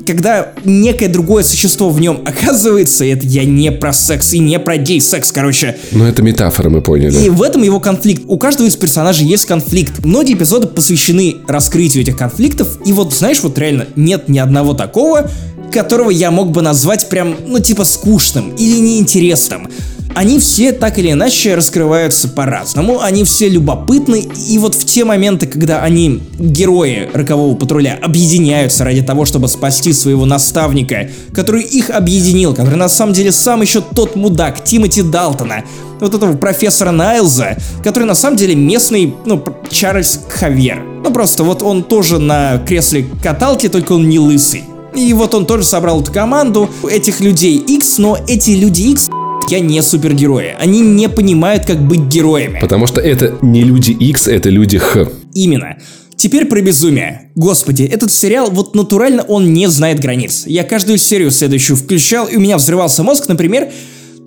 когда некое другое существо в нем оказывается, это я не про секс и не про гей-секс, короче. Но это метафора, мы поняли. И в этом его конфликт. У каждого из персонажей есть конфликт. Многие эпизоды посвящены раскрытию этих конфликтов, и вот, знаешь, вот реально нет ни одного такого, которого я мог бы назвать прям, ну, типа скучным или неинтересным. Они все так или иначе раскрываются по-разному, они все любопытны, и вот в те моменты, когда они, герои рокового патруля, объединяются ради того, чтобы спасти своего наставника, который их объединил, который на самом деле сам еще тот мудак, Тимоти Далтона, вот этого профессора Найлза, который на самом деле местный, ну, Чарльз Хавьер. Ну просто вот он тоже на кресле каталки, только он не лысый. И вот он тоже собрал эту команду этих людей X, но эти люди X я не супергерои. Они не понимают, как быть героями. Потому что это не люди X, это люди Х. Именно. Теперь про безумие. Господи, этот сериал, вот натурально он не знает границ. Я каждую серию следующую включал, и у меня взрывался мозг, например,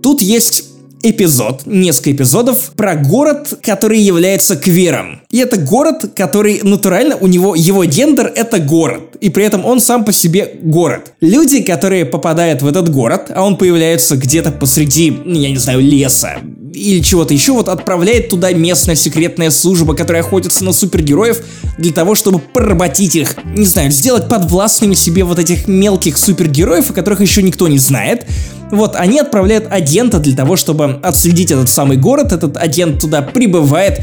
тут есть эпизод, несколько эпизодов про город, который является квером. И это город, который натурально, у него, его гендер это город. И при этом он сам по себе город. Люди, которые попадают в этот город, а он появляется где-то посреди, ну, я не знаю, леса, или чего-то еще, вот отправляет туда местная секретная служба, которая охотится на супергероев для того, чтобы поработить их, не знаю, сделать подвластными себе вот этих мелких супергероев, о которых еще никто не знает. Вот, они отправляют агента для того, чтобы отследить этот самый город, этот агент туда прибывает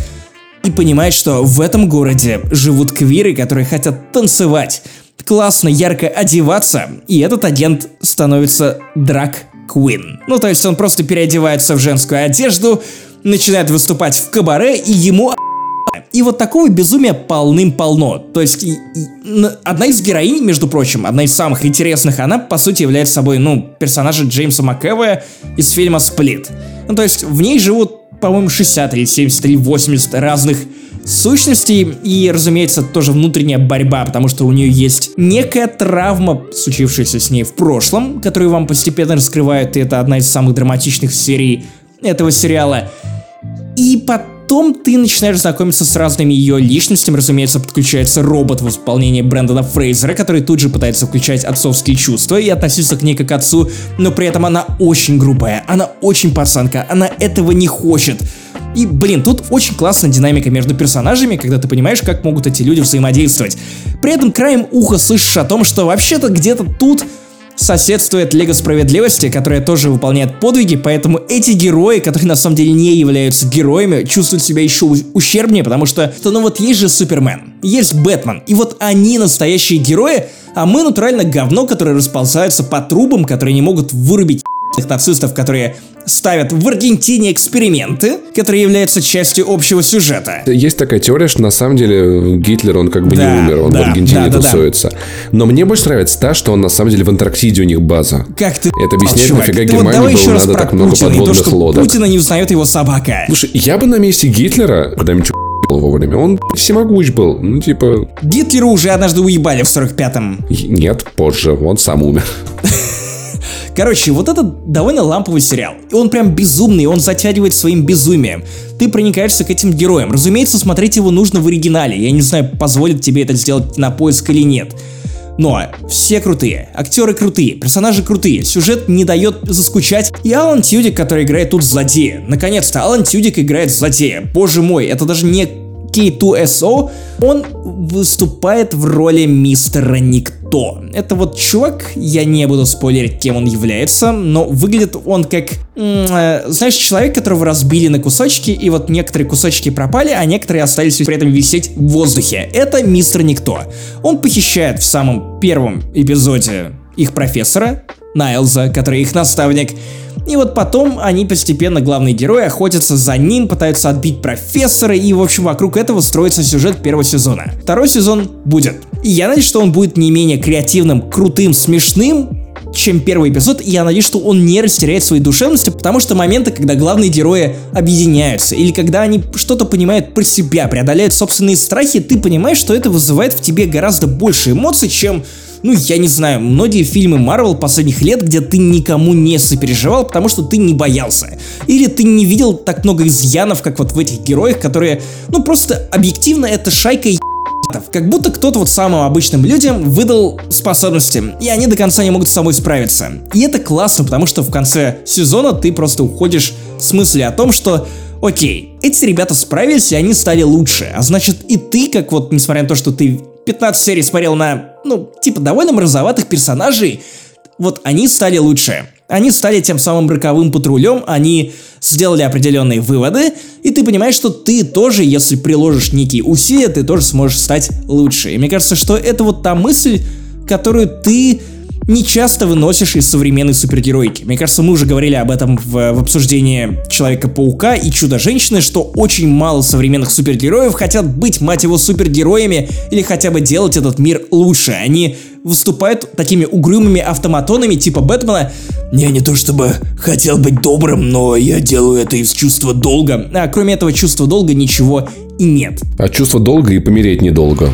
и понимает, что в этом городе живут квиры, которые хотят танцевать, классно, ярко одеваться, и этот агент становится драк Куин. Ну, то есть он просто переодевается в женскую одежду, начинает выступать в кабаре, и ему и вот такого безумия полным-полно. То есть, и, и, одна из героинь, между прочим, одна из самых интересных, она, по сути, является собой, ну, персонажа Джеймса МакЭвоя из фильма «Сплит». Ну, то есть, в ней живут, по-моему, 60 или 70 или 80 разных сущностей и, разумеется, тоже внутренняя борьба, потому что у нее есть некая травма, случившаяся с ней в прошлом, которую вам постепенно раскрывают, и это одна из самых драматичных серий этого сериала. И потом ты начинаешь знакомиться с разными ее личностями, разумеется, подключается робот в исполнении Брэндона Фрейзера, который тут же пытается включать отцовские чувства и относиться к ней как к отцу, но при этом она очень грубая, она очень пацанка, она этого не хочет. И, блин, тут очень классная динамика между персонажами, когда ты понимаешь, как могут эти люди взаимодействовать. При этом краем уха слышишь о том, что вообще-то где-то тут соседствует Лего Справедливости, которая тоже выполняет подвиги, поэтому эти герои, которые на самом деле не являются героями, чувствуют себя еще ущербнее, потому что, ну вот есть же Супермен, есть Бэтмен, и вот они настоящие герои, а мы натурально говно, которые расползаются по трубам, которые не могут вырубить нацистов, которые ставят в Аргентине эксперименты, которые являются частью общего сюжета. Есть такая теория, что на самом деле Гитлер, он как бы да, не умер, он да, в Аргентине да, тусуется. Да, да. Но мне больше нравится та, что он на самом деле в Антарктиде у них база. Как ты? Это объясняет, чувак, нафига Германии вот было надо так много Путина, подводных то, что лодок. Путина не узнает его собака. Слушай, я бы на месте Гитлера, когда-нибудь вовремя. Он всемогущ был. Ну, типа... Гитлеру уже однажды уебали в 45-м. Нет, позже. Он сам умер. Короче, вот это довольно ламповый сериал. И он прям безумный, он затягивает своим безумием. Ты проникаешься к этим героям. Разумеется, смотреть его нужно в оригинале. Я не знаю, позволит тебе это сделать на поиск или нет. Но все крутые, актеры крутые, персонажи крутые, сюжет не дает заскучать. И Алан Тюдик, который играет тут злодея. Наконец-то, Алан Тюдик играет злодея. Боже мой, это даже не K2SO, он выступает в роли мистера Никто. Это вот чувак, я не буду спойлерить, кем он является, но выглядит он как, э, знаешь, человек, которого разбили на кусочки, и вот некоторые кусочки пропали, а некоторые остались при этом висеть в воздухе. Это мистер Никто. Он похищает в самом первом эпизоде их профессора, Найлза, который их наставник, и вот потом они постепенно, главные герои, охотятся за ним, пытаются отбить профессора, и в общем вокруг этого строится сюжет первого сезона. Второй сезон будет. И я надеюсь, что он будет не менее креативным, крутым, смешным, чем первый эпизод, и я надеюсь, что он не растеряет своей душевности, потому что моменты, когда главные герои объединяются, или когда они что-то понимают про себя, преодоляют собственные страхи, ты понимаешь, что это вызывает в тебе гораздо больше эмоций, чем ну, я не знаю, многие фильмы Марвел последних лет, где ты никому не сопереживал, потому что ты не боялся. Или ты не видел так много изъянов, как вот в этих героях, которые, ну, просто объективно это шайка как будто кто-то вот самым обычным людям выдал способности, и они до конца не могут с собой справиться. И это классно, потому что в конце сезона ты просто уходишь с мыслью о том, что окей, эти ребята справились, и они стали лучше. А значит, и ты, как вот, несмотря на то, что ты 15 серий смотрел на, ну, типа довольно мразоватых персонажей, вот они стали лучше. Они стали тем самым роковым патрулем, они сделали определенные выводы, и ты понимаешь, что ты тоже, если приложишь некие усилия, ты тоже сможешь стать лучше. И мне кажется, что это вот та мысль, которую ты не часто выносишь из современной супергеройки. Мне кажется, мы уже говорили об этом в, в обсуждении Человека-паука и Чудо-женщины, что очень мало современных супергероев хотят быть, мать его, супергероями или хотя бы делать этот мир лучше. Они выступают такими угрюмыми автоматонами типа Бэтмена. Я не то чтобы хотел быть добрым, но я делаю это из чувства долга. А кроме этого чувства долга ничего и нет. А чувство долга и помереть недолго.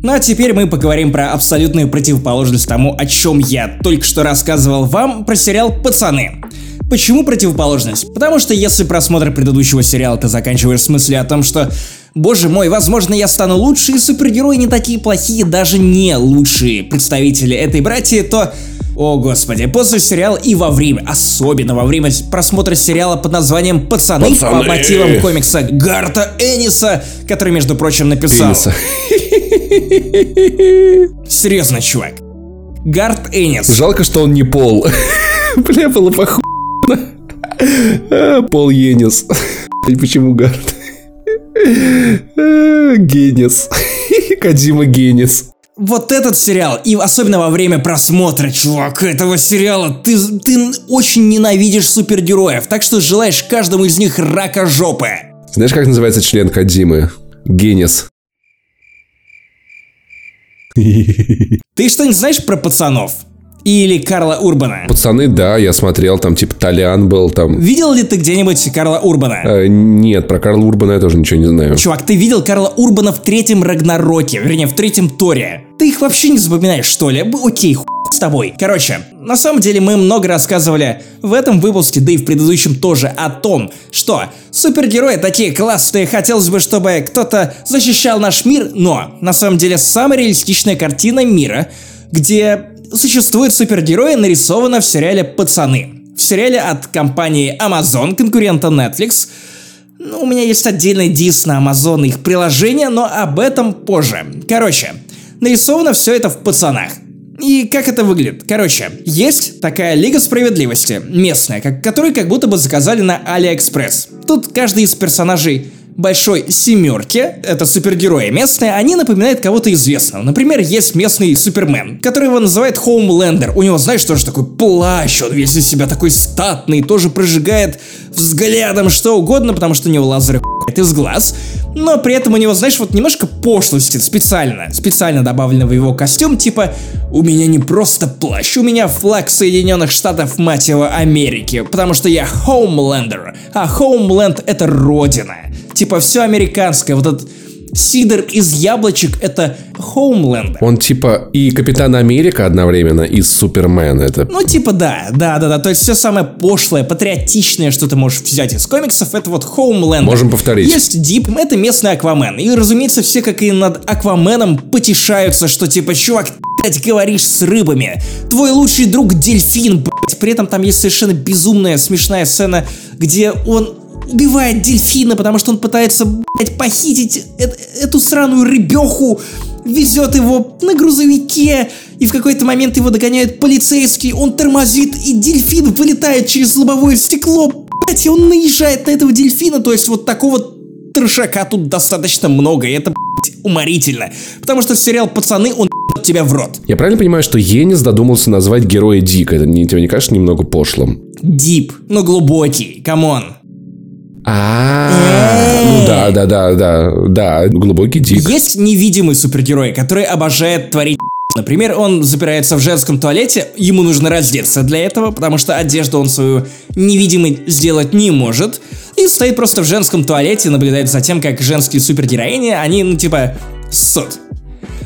Ну а теперь мы поговорим про абсолютную противоположность тому, о чем я только что рассказывал вам про сериал «Пацаны». Почему противоположность? Потому что если просмотр предыдущего сериала ты заканчиваешь с мыслью о том, что Боже мой, возможно, я стану лучше, и супергерои не такие плохие, даже не лучшие представители этой братьи, то О господи, после сериала и во время, особенно во время просмотра сериала под названием «Пацаны», Пацаны. по мотивам комикса Гарта Энниса, который, между прочим, написал... Пениса. Серьезно, чувак. Гарт Эннис. Жалко, что он не Пол. Бля, было похуй. А, Пол Енис. Почему Гард? А, Генис. Кадима Генис. Вот этот сериал, и особенно во время просмотра, чувак, этого сериала, ты, ты очень ненавидишь супергероев, так что желаешь каждому из них рака жопы. Знаешь, как называется член Кадимы? Генис. Ты что-нибудь знаешь про пацанов? Или Карла Урбана? Пацаны, да, я смотрел, там типа Толян был, там... Видел ли ты где-нибудь Карла Урбана? Э, нет, про Карла Урбана я тоже ничего не знаю. Чувак, ты видел Карла Урбана в третьем Рагнароке, вернее, в третьем Торе. Ты их вообще не запоминаешь, что ли? Окей, хуй с тобой. Короче, на самом деле мы много рассказывали в этом выпуске, да и в предыдущем тоже, о том, что супергерои такие классные, хотелось бы, чтобы кто-то защищал наш мир, но на самом деле самая реалистичная картина мира, где существуют супергерои, нарисована в сериале «Пацаны». В сериале от компании Amazon, конкурента Netflix, ну, у меня есть отдельный дис на Amazon и их приложение, но об этом позже. Короче, нарисовано все это в пацанах. И как это выглядит? Короче, есть такая Лига Справедливости, местная, как, которую как будто бы заказали на Алиэкспресс. Тут каждый из персонажей большой семерки, это супергерои местные, они напоминают кого-то известного. Например, есть местный Супермен, который его называет Хоумлендер. У него, знаешь, тоже такой плащ, он весь из себя такой статный, тоже прожигает взглядом что угодно, потому что у него лазеры хуят из глаз. Но при этом у него, знаешь, вот немножко пошлости специально, специально добавлено в его костюм, типа «У меня не просто плащ, у меня флаг Соединенных Штатов, мать его, Америки, потому что я Хоумлендер, а Хоумленд это родина». Типа все американское, вот этот сидр из яблочек это Хоумленд. Он типа и Капитан Америка одновременно, и Супермен. Это Ну, типа, да, да, да, да. То есть все самое пошлое, патриотичное, что ты можешь взять из комиксов, это вот Homeland. Можем повторить. Есть Дип, это местный Аквамен. И, разумеется, все, как и над Акваменом, потешаются, что типа, чувак, ты, блядь, говоришь с рыбами. Твой лучший друг дельфин, блядь. При этом там есть совершенно безумная, смешная сцена, где он убивает дельфина, потому что он пытается, блядь, похитить э- эту сраную рыбеху, везет его на грузовике, и в какой-то момент его догоняет полицейский, он тормозит, и дельфин вылетает через лобовое стекло, блядь, и он наезжает на этого дельфина, то есть вот такого трешака тут достаточно много, и это, блядь, уморительно. Потому что сериал «Пацаны», он тебя в рот. Я правильно понимаю, что Эннис додумался назвать героя Дик? Это не, тебе не кажется немного пошлым? Дип, ну глубокий, come on. А, ну да, да, да, да, да, глубокий Дик. Есть невидимый супергерой, который обожает творить Например, он запирается в женском туалете, ему нужно раздеться для этого, потому что одежду он свою невидимой сделать не может, и стоит просто в женском туалете, наблюдает за тем, как женские супергероини, они, ну, типа, ссут.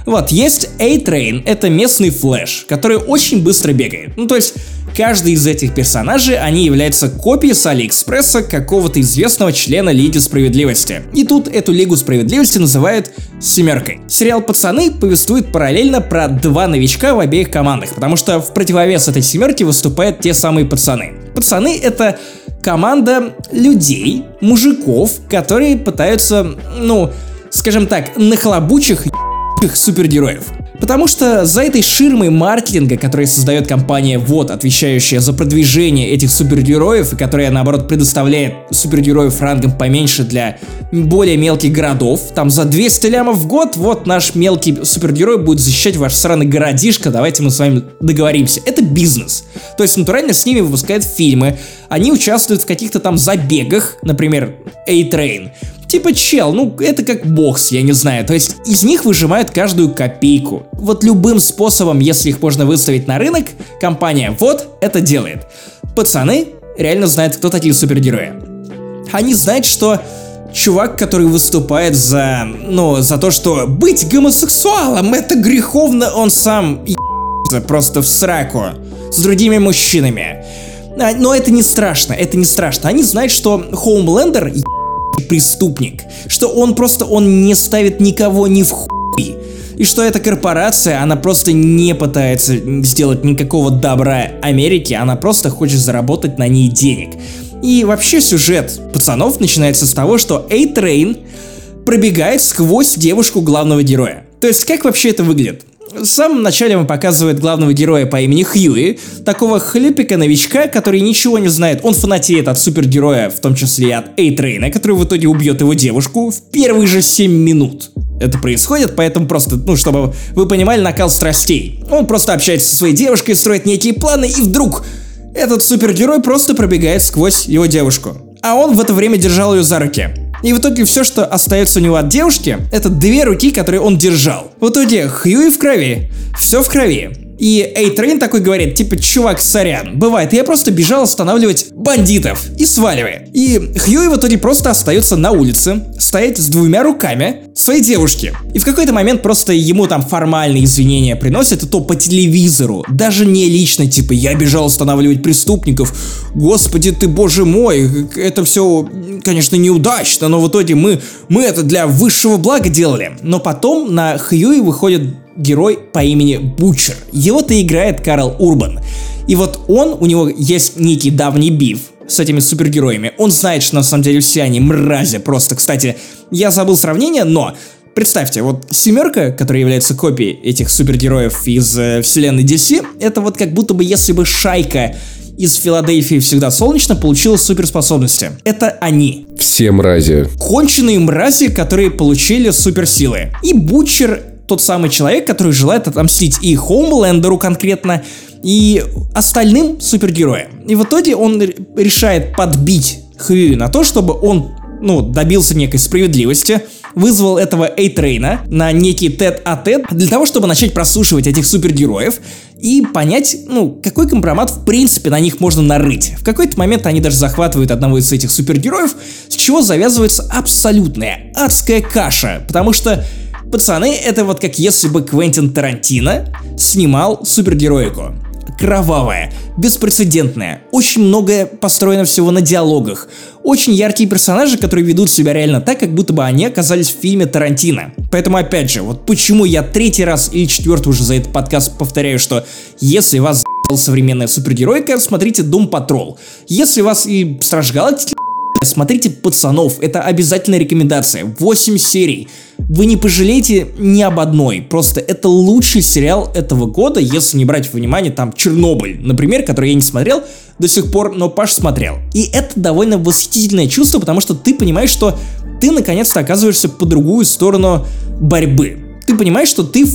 Вот, есть A-Train, это местный Флэш, который очень быстро бегает. Ну, то есть, каждый из этих персонажей, они являются копией с Алиэкспресса какого-то известного члена Лиги Справедливости. И тут эту Лигу Справедливости называют «семеркой». Сериал «Пацаны» повествует параллельно про два новичка в обеих командах, потому что в противовес этой семерке выступают те самые пацаны. Пацаны — это команда людей, мужиков, которые пытаются, ну, скажем так, нахлобучих их супергероев. Потому что за этой ширмой маркетинга, который создает компания Вот, отвечающая за продвижение этих супергероев, и которая, наоборот, предоставляет супергероев рангом поменьше для более мелких городов, там за 200 лямов в год, вот наш мелкий супергерой будет защищать ваш сраный городишко, давайте мы с вами договоримся. Это бизнес. То есть натурально с ними выпускают фильмы, они участвуют в каких-то там забегах, например, A-Train, Типа, чел, ну это как бокс, я не знаю. То есть из них выжимают каждую копейку. Вот любым способом, если их можно выставить на рынок, компания вот это делает. Пацаны реально знают, кто такие супергерои. Они знают, что чувак, который выступает за, ну, за то, что быть гомосексуалом это греховно, он сам просто в сраку с другими мужчинами. А, Но это не страшно, это не страшно. Они знают, что Хоумлендер преступник, что он просто, он не ставит никого ни в хуй. и что эта корпорация, она просто не пытается сделать никакого добра Америке, она просто хочет заработать на ней денег. И вообще сюжет пацанов начинается с того, что A-Train пробегает сквозь девушку главного героя. То есть как вообще это выглядит? В самом начале вам показывает главного героя по имени Хьюи, такого хлюпика-новичка, который ничего не знает. Он фанатеет от супергероя, в том числе и от Эйтрейна, который в итоге убьет его девушку в первые же 7 минут. Это происходит, поэтому просто, ну, чтобы вы понимали накал страстей. Он просто общается со своей девушкой, строит некие планы, и вдруг этот супергерой просто пробегает сквозь его девушку. А он в это время держал ее за руки. И в итоге все, что остается у него от девушки, это две руки, которые он держал. В итоге Хьюи в крови, все в крови. И A-Train такой говорит, типа, чувак, сорян, бывает, я просто бежал останавливать бандитов и сваливай. И Хьюи в итоге просто остается на улице, стоять с двумя руками своей девушки. И в какой-то момент просто ему там формальные извинения приносят, и то по телевизору, даже не лично, типа, я бежал останавливать преступников, господи ты, боже мой, это все, конечно, неудачно, но в итоге мы, мы это для высшего блага делали. Но потом на Хьюи выходит герой по имени Бучер. Его-то играет Карл Урбан. И вот он, у него есть некий давний биф с этими супергероями. Он знает, что на самом деле все они мрази. Просто, кстати, я забыл сравнение, но Представьте, вот семерка, которая является копией этих супергероев из э, вселенной DC, это вот как будто бы если бы шайка из Филадельфии всегда солнечно получила суперспособности. Это они. Все мрази. Конченые мрази, которые получили суперсилы. И Бутчер тот самый человек, который желает отомстить и Хоумлендеру конкретно, и остальным супергероям. И в итоге он решает подбить Хьюи на то, чтобы он ну, добился некой справедливости, вызвал этого Эйтрейна на некий тет-а-тет для того, чтобы начать прослушивать этих супергероев и понять, ну, какой компромат в принципе на них можно нарыть. В какой-то момент они даже захватывают одного из этих супергероев, с чего завязывается абсолютная адская каша, потому что Пацаны, это вот как если бы Квентин Тарантино снимал супергероику. Кровавая, беспрецедентная, очень многое построено всего на диалогах, очень яркие персонажи, которые ведут себя реально так, как будто бы они оказались в фильме Тарантино. Поэтому опять же, вот почему я третий раз или четвертый уже за этот подкаст повторяю, что если вас современная супергеройка, смотрите Дом Патрол. Если вас и Страж Галактики Смотрите «Пацанов», это обязательная рекомендация. 8 серий. Вы не пожалеете ни об одной. Просто это лучший сериал этого года, если не брать во внимание там Чернобыль, например, который я не смотрел до сих пор, но Паш смотрел. И это довольно восхитительное чувство, потому что ты понимаешь, что ты наконец-то оказываешься по другую сторону борьбы. Ты понимаешь, что ты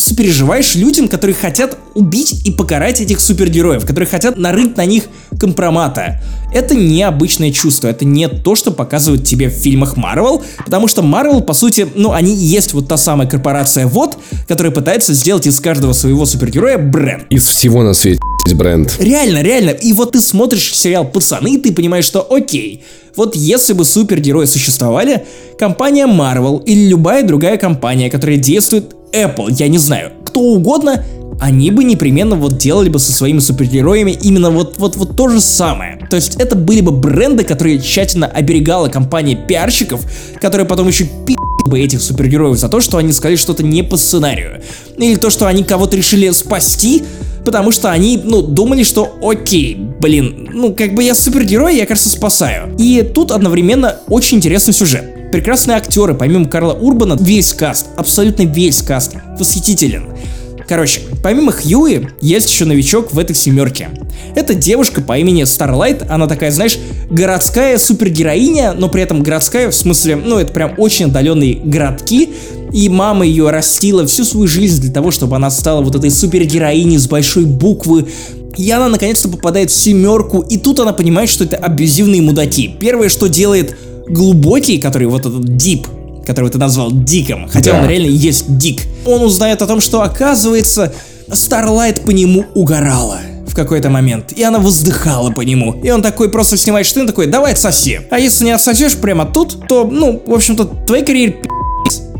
сопереживаешь людям, которые хотят убить и покарать этих супергероев, которые хотят нарыть на них компромата. Это необычное чувство, это не то, что показывают тебе в фильмах Марвел, потому что Марвел, по сути, ну, они и есть вот та самая корпорация вот, которая пытается сделать из каждого своего супергероя бренд. Из всего на свете бренд. Реально, реально. И вот ты смотришь сериал «Пацаны», и ты понимаешь, что окей, вот если бы супергерои существовали, компания Marvel или любая другая компания, которая действует Apple, я не знаю, кто угодно, они бы непременно вот делали бы со своими супергероями именно вот, вот, вот то же самое. То есть это были бы бренды, которые тщательно оберегала компания пиарщиков, которые потом еще пи*** бы этих супергероев за то, что они сказали что-то не по сценарию. Или то, что они кого-то решили спасти, потому что они, ну, думали, что окей, блин, ну, как бы я супергерой, я, кажется, спасаю. И тут одновременно очень интересный сюжет. Прекрасные актеры, помимо Карла Урбана, весь каст, абсолютно весь каст, восхитителен. Короче, помимо Хьюи, есть еще новичок в этой семерке. Это девушка по имени Старлайт, она такая, знаешь, городская супергероиня, но при этом городская, в смысле, ну это прям очень отдаленные городки, и мама ее растила всю свою жизнь для того, чтобы она стала вот этой супергероиней с большой буквы, и она наконец-то попадает в семерку, и тут она понимает, что это абьюзивные мудаки. Первое, что делает глубокий, который вот этот дип, которого ты назвал Диком, хотя да. он реально есть Дик, он узнает о том, что оказывается Старлайт по нему угорала в какой-то момент, и она воздыхала по нему. И он такой просто снимает штаны, такой, давай отсоси. А если не отсосешь прямо тут, то, ну, в общем-то, твоей карьере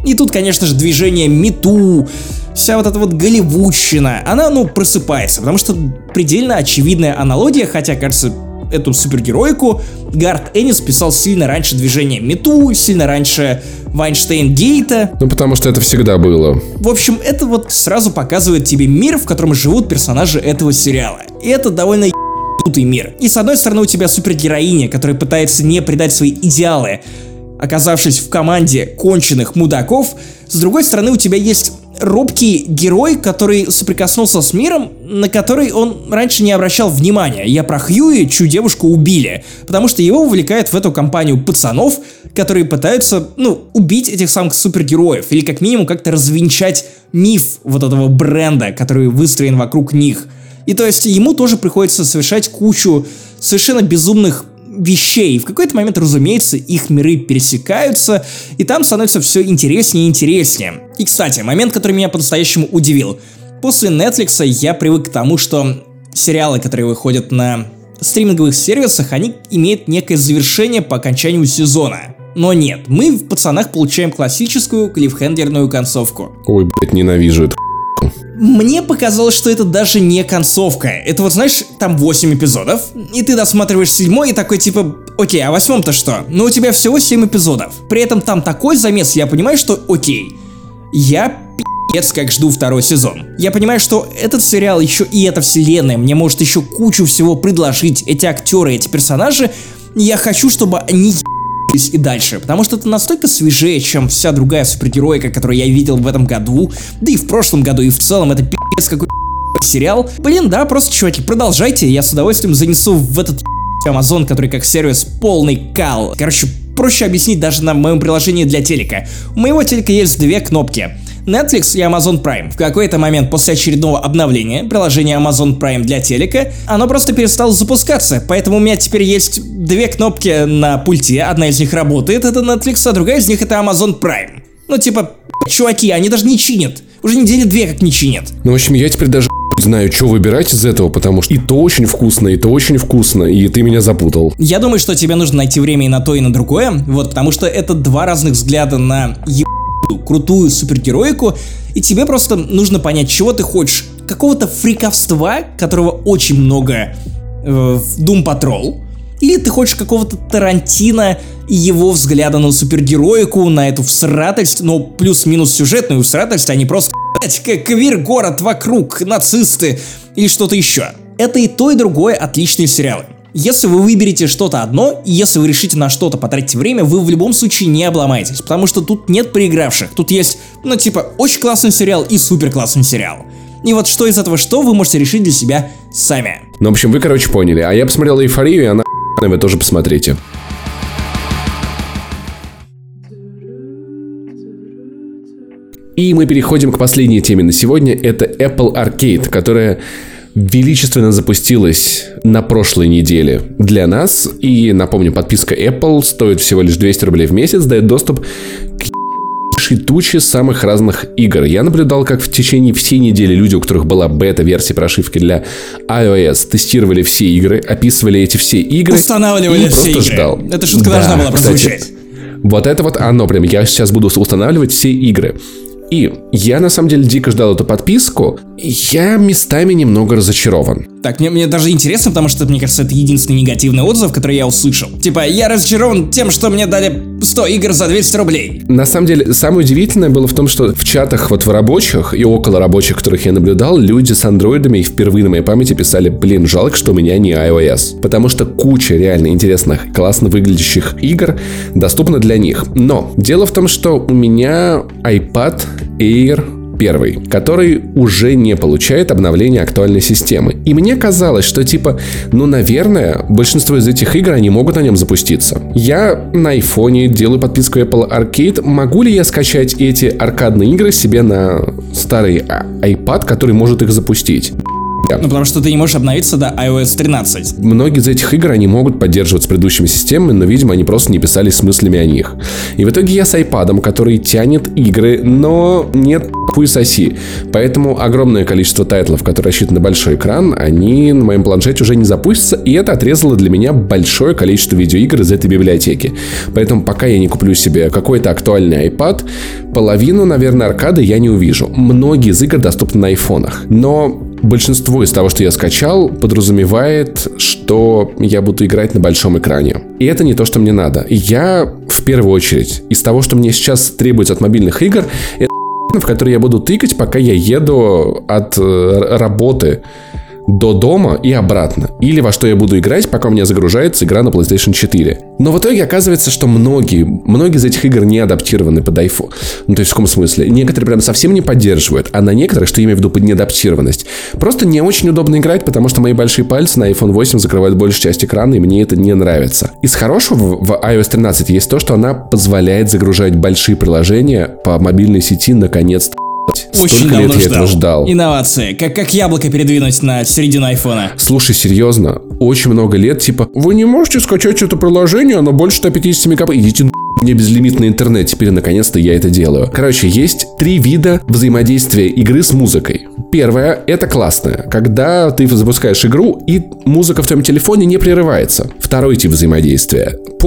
и тут, конечно же, движение Мету, вся вот эта вот голливудщина, она, ну, просыпается, потому что предельно очевидная аналогия, хотя, кажется, эту супергеройку Гард Эннис писал сильно раньше движения Мету, сильно раньше Вайнштейн Гейта. Ну, потому что это всегда было. В общем, это вот сразу показывает тебе мир, в котором живут персонажи этого сериала. И это довольно ебанутый мир. И с одной стороны у тебя супергероиня, которая пытается не предать свои идеалы, оказавшись в команде конченых мудаков. С другой стороны у тебя есть робкий герой, который соприкоснулся с миром, на который он раньше не обращал внимания. Я про Хьюи, чью девушку убили, потому что его увлекает в эту компанию пацанов, которые пытаются, ну, убить этих самых супергероев, или как минимум как-то развенчать миф вот этого бренда, который выстроен вокруг них. И то есть ему тоже приходится совершать кучу совершенно безумных вещей. В какой-то момент, разумеется, их миры пересекаются, и там становится все интереснее и интереснее. И, кстати, момент, который меня по-настоящему удивил. После Netflix я привык к тому, что сериалы, которые выходят на стриминговых сервисах, они имеют некое завершение по окончанию сезона. Но нет, мы в «Пацанах» получаем классическую клиффхендерную концовку. Ой, блядь, ненавижу это. Мне показалось, что это даже не концовка. Это вот, знаешь, там 8 эпизодов, и ты досматриваешь седьмой и такой типа, окей, а восьмом-то что? Ну у тебя всего 7 эпизодов. При этом там такой замес, я понимаю, что окей, я пи***ц как жду второй сезон. Я понимаю, что этот сериал еще и эта вселенная мне может еще кучу всего предложить. Эти актеры, эти персонажи, я хочу, чтобы они и дальше, потому что это настолько свежее, чем вся другая супергероика, которую я видел в этом году, да и в прошлом году, и в целом это пи***ц какой сериал. Блин, да, просто, чуваки, продолжайте, я с удовольствием занесу в этот Amazon, который как сервис полный кал. Короче, проще объяснить даже на моем приложении для телека. У моего телека есть две кнопки. Netflix и Amazon Prime. В какой-то момент после очередного обновления приложения Amazon Prime для телека, оно просто перестало запускаться, поэтому у меня теперь есть две кнопки на пульте, одна из них работает, это Netflix, а другая из них это Amazon Prime. Ну типа, чуваки, они даже не чинят. Уже недели две как не чинят. Ну, в общем, я теперь даже знаю, что выбирать из этого, потому что и то очень вкусно, и то очень вкусно, и ты меня запутал. Я думаю, что тебе нужно найти время и на то, и на другое, вот, потому что это два разных взгляда на еб крутую супергероику, и тебе просто нужно понять, чего ты хочешь. Какого-то фриковства, которого очень много э, в Doom Patrol, или ты хочешь какого-то Тарантино и его взгляда на супергероику, на эту всратость, но плюс-минус сюжетную всратость, а не просто, как квир-город вокруг, нацисты или что-то еще. Это и то, и другое отличные сериалы. Если вы выберете что-то одно, и если вы решите на что-то потратить время, вы в любом случае не обломаетесь, потому что тут нет проигравших. Тут есть, ну типа, очень классный сериал и супер классный сериал. И вот что из этого что, вы можете решить для себя сами. Ну, в общем, вы, короче, поняли. А я посмотрел «Эйфорию», и она вы тоже посмотрите. И мы переходим к последней теме на сегодня. Это Apple Arcade, которая величественно запустилась на прошлой неделе для нас. И напомню, подписка Apple стоит всего лишь 200 рублей в месяц, дает доступ к тучи самых разных игр. Я наблюдал, как в течение всей недели люди, у которых была бета-версия прошивки для iOS, тестировали все игры, описывали эти все игры. Устанавливали и все игры. ждал. Эта шутка да, должна была прозвучать. Кстати, вот это вот оно прям. Я сейчас буду устанавливать все игры. И я на самом деле дико ждал эту подписку. Я местами немного разочарован. Так, мне, мне даже интересно, потому что, мне кажется, это единственный негативный отзыв, который я услышал. Типа, я разочарован тем, что мне дали 100 игр за 200 рублей. На самом деле, самое удивительное было в том, что в чатах вот в рабочих и около рабочих, которых я наблюдал, люди с андроидами впервые на моей памяти писали, блин, жалко, что у меня не iOS. Потому что куча реально интересных, классно выглядящих игр доступна для них. Но дело в том, что у меня iPad Air первый, который уже не получает обновления актуальной системы. И мне казалось, что типа, ну, наверное, большинство из этих игр, они могут на нем запуститься. Я на айфоне делаю подписку Apple Arcade. Могу ли я скачать эти аркадные игры себе на старый а, iPad, который может их запустить? Ну, потому что ты не можешь обновиться до iOS 13. Многие из этих игр, они могут поддерживать с предыдущими системами, но, видимо, они просто не писали с мыслями о них. И в итоге я с iPad, который тянет игры, но нет хуй соси. Поэтому огромное количество тайтлов, которые рассчитаны на большой экран, они на моем планшете уже не запустятся, и это отрезало для меня большое количество видеоигр из этой библиотеки. Поэтому пока я не куплю себе какой-то актуальный iPad, половину, наверное, аркады я не увижу. Многие из игр доступны на айфонах. Но большинство из того, что я скачал, подразумевает, что я буду играть на большом экране. И это не то, что мне надо. Я, в первую очередь, из того, что мне сейчас требуется от мобильных игр, это в которые я буду тыкать, пока я еду от э, работы до дома и обратно. Или во что я буду играть, пока у меня загружается игра на PlayStation 4. Но в итоге оказывается, что многие, многие из этих игр не адаптированы под iPhone. Ну, то есть в каком смысле? Некоторые прям совсем не поддерживают, а на некоторых, что я имею в виду под неадаптированность, просто не очень удобно играть, потому что мои большие пальцы на iPhone 8 закрывают большую часть экрана, и мне это не нравится. Из хорошего в iOS 13 есть то, что она позволяет загружать большие приложения по мобильной сети наконец-то очень Столько лет я ждал. этого ждал. Инновации. Как, как яблоко передвинуть на середину айфона. Слушай, серьезно, очень много лет, типа, вы не можете скачать это приложение, оно больше 150 мегабайт. Идите на мне безлимитный интернет, теперь наконец-то я это делаю. Короче, есть три вида взаимодействия игры с музыкой. Первое — это классное, когда ты запускаешь игру, и музыка в твоем телефоне не прерывается. Второй тип взаимодействия —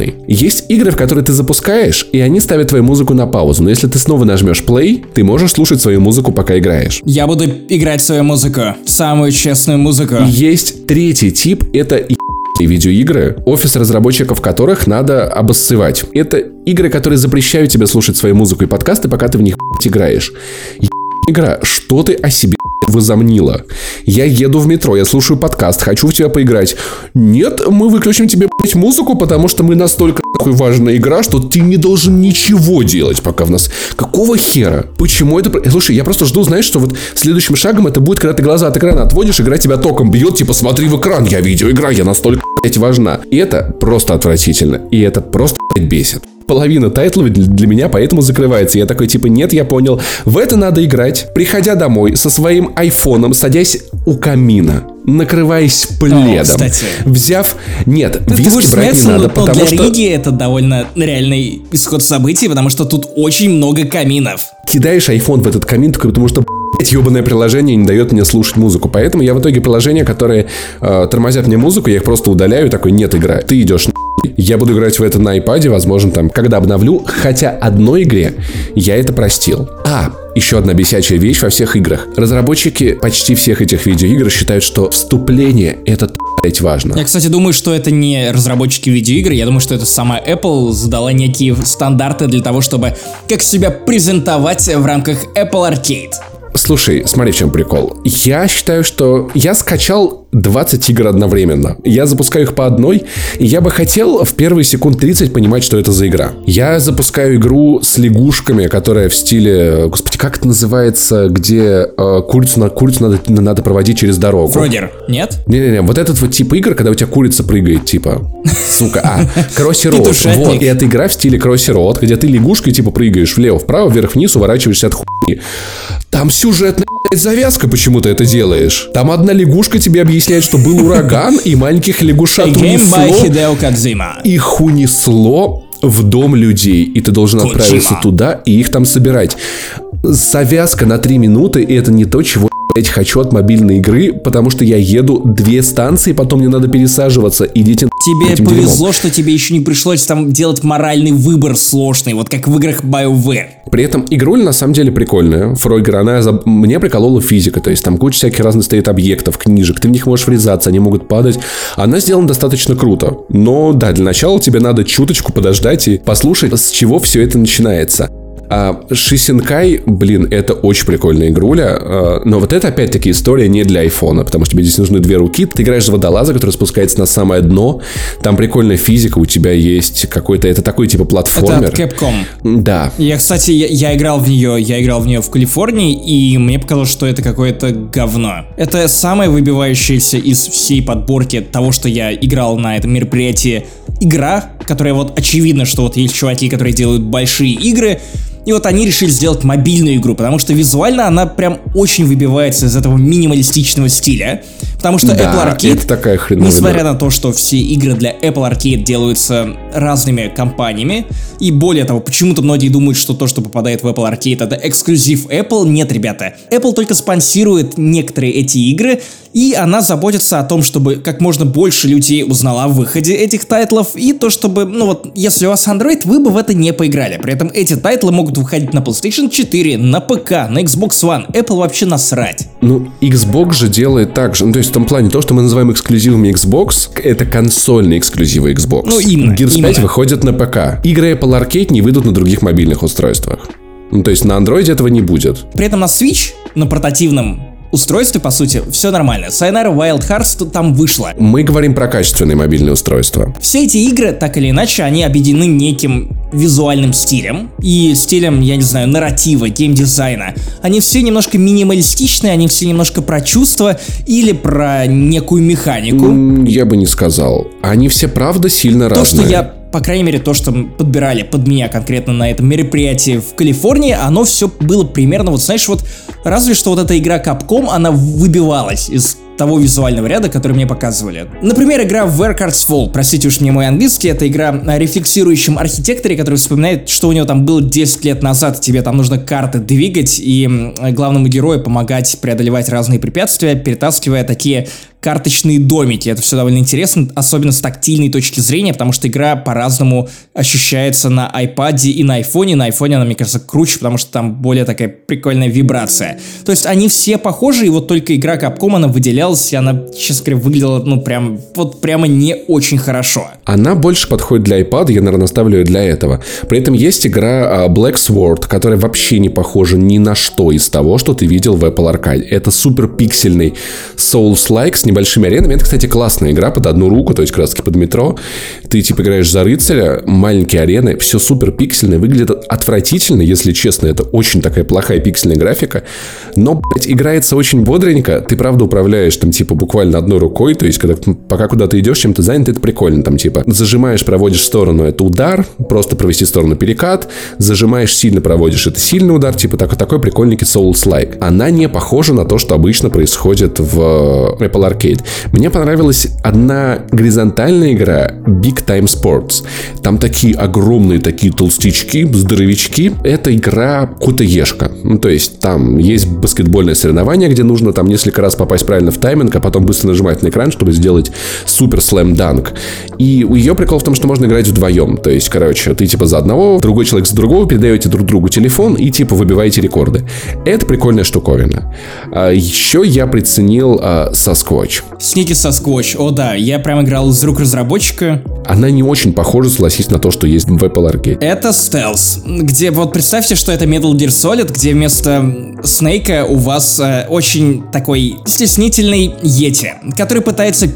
полу есть игры, в которые ты запускаешь, и они ставят твою музыку на паузу. Но если ты снова нажмешь play, ты можешь слушать свою музыку, пока играешь. Я буду играть свою музыку. Самую честную музыку. Есть третий тип, это видеоигры, офис разработчиков которых надо обоссывать. Это игры, которые запрещают тебе слушать свою музыку и подкасты, пока ты в них играешь. Игра, что ты о себе возомнила. Я еду в метро, я слушаю подкаст, хочу в тебя поиграть. Нет, мы выключим тебе, блядь, музыку, потому что мы настолько нахуй важная игра, что ты не должен ничего делать, пока в нас... Какого хера? Почему это... Слушай, я просто жду, знаешь, что вот следующим шагом это будет, когда ты глаза от экрана отводишь, игра тебя током бьет, типа, смотри в экран, я видеоигра, я настолько, блядь, важна. И это просто отвратительно. И это просто, блядь, бесит половина тайтлов для меня поэтому закрывается. Я такой, типа, нет, я понял. В это надо играть, приходя домой со своим айфоном, садясь у камина накрываясь пледом, О, взяв... Нет, Ты виски брать не надо, но, потому для что... Риги это довольно реальный исход событий, потому что тут очень много каминов. Кидаешь iPhone в этот камин, только потому что Блять, ебаное приложение не дает мне слушать музыку. Поэтому я в итоге приложения, которые э, тормозят мне музыку, я их просто удаляю, такой, нет, игра. Ты идешь на я буду играть в это на iPad, возможно, там, когда обновлю. Хотя одной игре я это простил. А, еще одна бесячая вещь во всех играх. Разработчики почти всех этих видеоигр считают, что вступление это блять важно. Я, кстати, думаю, что это не разработчики видеоигр, я думаю, что это сама Apple задала некие стандарты для того, чтобы как себя презентовать в рамках Apple Arcade. Слушай, смотри, в чем прикол. Я считаю, что я скачал 20 игр одновременно. Я запускаю их по одной, и я бы хотел в первые секунд 30 понимать, что это за игра. Я запускаю игру с лягушками, которая в стиле... Господи, как это называется, где э, курицу, на, курицу надо, надо проводить через дорогу? Фродер, нет? Не-не-не, вот этот вот тип игр, когда у тебя курица прыгает, типа... Сука, а, Кросси Роуд. Вот, и эта игра в стиле Кросси Роуд, где ты лягушкой, типа, прыгаешь влево-вправо, вверх-вниз, уворачиваешься от хуйни. Там сюжетная завязка, почему ты это делаешь. Там одна лягушка тебе объясняет, что был ураган, и маленьких лягушат унесло. Их унесло в дом людей, и ты должен отправиться туда и их там собирать. Завязка на три минуты, и это не то, чего блять, хочу от мобильной игры, потому что я еду две станции, потом мне надо пересаживаться. Идите Тебе этим повезло, дерьмом. что тебе еще не пришлось там делать моральный выбор сложный, вот как в играх BioWare. При этом игруль на самом деле прикольная. Фройгер, она за... мне приколола физика, то есть там куча всяких разных стоит объектов, книжек, ты в них можешь врезаться, они могут падать. Она сделана достаточно круто. Но да, для начала тебе надо чуточку подождать и послушать, с чего все это начинается. А Шисинкай, блин, это очень прикольная игруля, а, но вот это опять-таки история не для айфона, потому что тебе здесь нужны две руки, ты играешь за водолаза, который спускается на самое дно, там прикольная физика, у тебя есть какой-то, это такой типа платформер. Это Capcom. Да. Я, кстати, я, я играл в нее, я играл в нее в Калифорнии, и мне показалось, что это какое-то говно. Это самое выбивающееся из всей подборки того, что я играл на этом мероприятии игра, которая вот очевидно, что вот есть чуваки, которые делают большие игры, и вот они решили сделать мобильную игру, потому что визуально она прям очень выбивается из этого минималистичного стиля. Потому что да, Apple Arcade, это такая хреновина. несмотря на то, что все игры для Apple Arcade делаются разными компаниями, и более того, почему-то многие думают, что то, что попадает в Apple Arcade, это эксклюзив Apple. Нет, ребята. Apple только спонсирует некоторые эти игры, и она заботится о том, чтобы как можно больше людей узнало о выходе этих тайтлов, и то, чтобы, ну вот, если у вас Android, вы бы в это не поиграли. При этом эти тайтлы могут могут выходить на PlayStation 4, на ПК, на Xbox One. Apple вообще насрать. Ну, Xbox же делает так же. Ну, то есть в том плане, то, что мы называем эксклюзивами Xbox, это консольные эксклюзивы Xbox. Ну, именно, Gears 5 именно. выходят на ПК. Игры Apple Arcade не выйдут на других мобильных устройствах. Ну, то есть на Android этого не будет. При этом на Switch, на портативном устройстве, по сути, все нормально. Sayonara Wild Hearts тут там вышло. Мы говорим про качественные мобильные устройства. Все эти игры, так или иначе, они объединены неким визуальным стилем и стилем, я не знаю, нарратива, геймдизайна. Они все немножко минималистичные, они все немножко про чувства или про некую механику. Я бы не сказал. Они все правда сильно То, разные. что я, по крайней мере, то, что подбирали под меня конкретно на этом мероприятии в Калифорнии, оно все было примерно, вот знаешь, вот разве что вот эта игра Capcom, она выбивалась из того визуального ряда, который мне показывали. Например, игра Where Cards Fall, простите уж мне мой английский, это игра о рефлексирующем архитекторе, который вспоминает, что у него там было 10 лет назад, тебе там нужно карты двигать и главному герою помогать преодолевать разные препятствия, перетаскивая такие карточные домики. Это все довольно интересно, особенно с тактильной точки зрения, потому что игра по-разному ощущается на iPad и на iPhone. На iPhone она, мне кажется, круче, потому что там более такая прикольная вибрация. То есть они все похожи, и вот только игра Capcom, она выделялась, и она, честно говоря, выглядела, ну, прям, вот прямо не очень хорошо. Она больше подходит для iPad, я, наверное, ставлю ее для этого. При этом есть игра а, Black Sword, которая вообще не похожа ни на что из того, что ты видел в Apple Arcade. Это супер пиксельный Souls-like с небольшими аренами. Это, кстати, классная игра под одну руку, то есть таки под метро. Ты типа играешь за рыцаря, маленькие арены, все супер пиксельное, выглядит отвратительно, если честно. Это очень такая плохая пиксельная графика. Но, блядь, играется очень бодренько. Ты, правда, управляешь там типа буквально одной рукой, то есть когда пока куда-то идешь, чем-то занят, это прикольно. Там типа зажимаешь, проводишь сторону, это удар, просто провести сторону перекат, зажимаешь, сильно проводишь, это сильный удар, типа так, такой прикольненький Souls-like. Она не похожа на то, что обычно происходит в Apple Arcade. Мне понравилась одна горизонтальная игра Big Time Sports. Там такие огромные такие толстячки, здоровячки. Это игра кутаешка. Ну, то есть там есть баскетбольное соревнование, где нужно там несколько раз попасть правильно в тайминг, а потом быстро нажимать на экран, чтобы сделать супер слэм данк. И у ее прикол в том, что можно играть вдвоем. То есть, короче, ты типа за одного, другой человек за другого, передаете друг другу телефон и типа выбиваете рекорды. Это прикольная штуковина. А, еще я приценил а, Sasquatch. Сники Sasquatch, о да, я прям играл из рук разработчика. Она не очень похожа, согласись, на то, что есть в Apple Arcade. Это стелс, где вот представьте, что это Metal Gear Solid, где вместо Снейка у вас э, очень такой стеснительный Йети, который пытается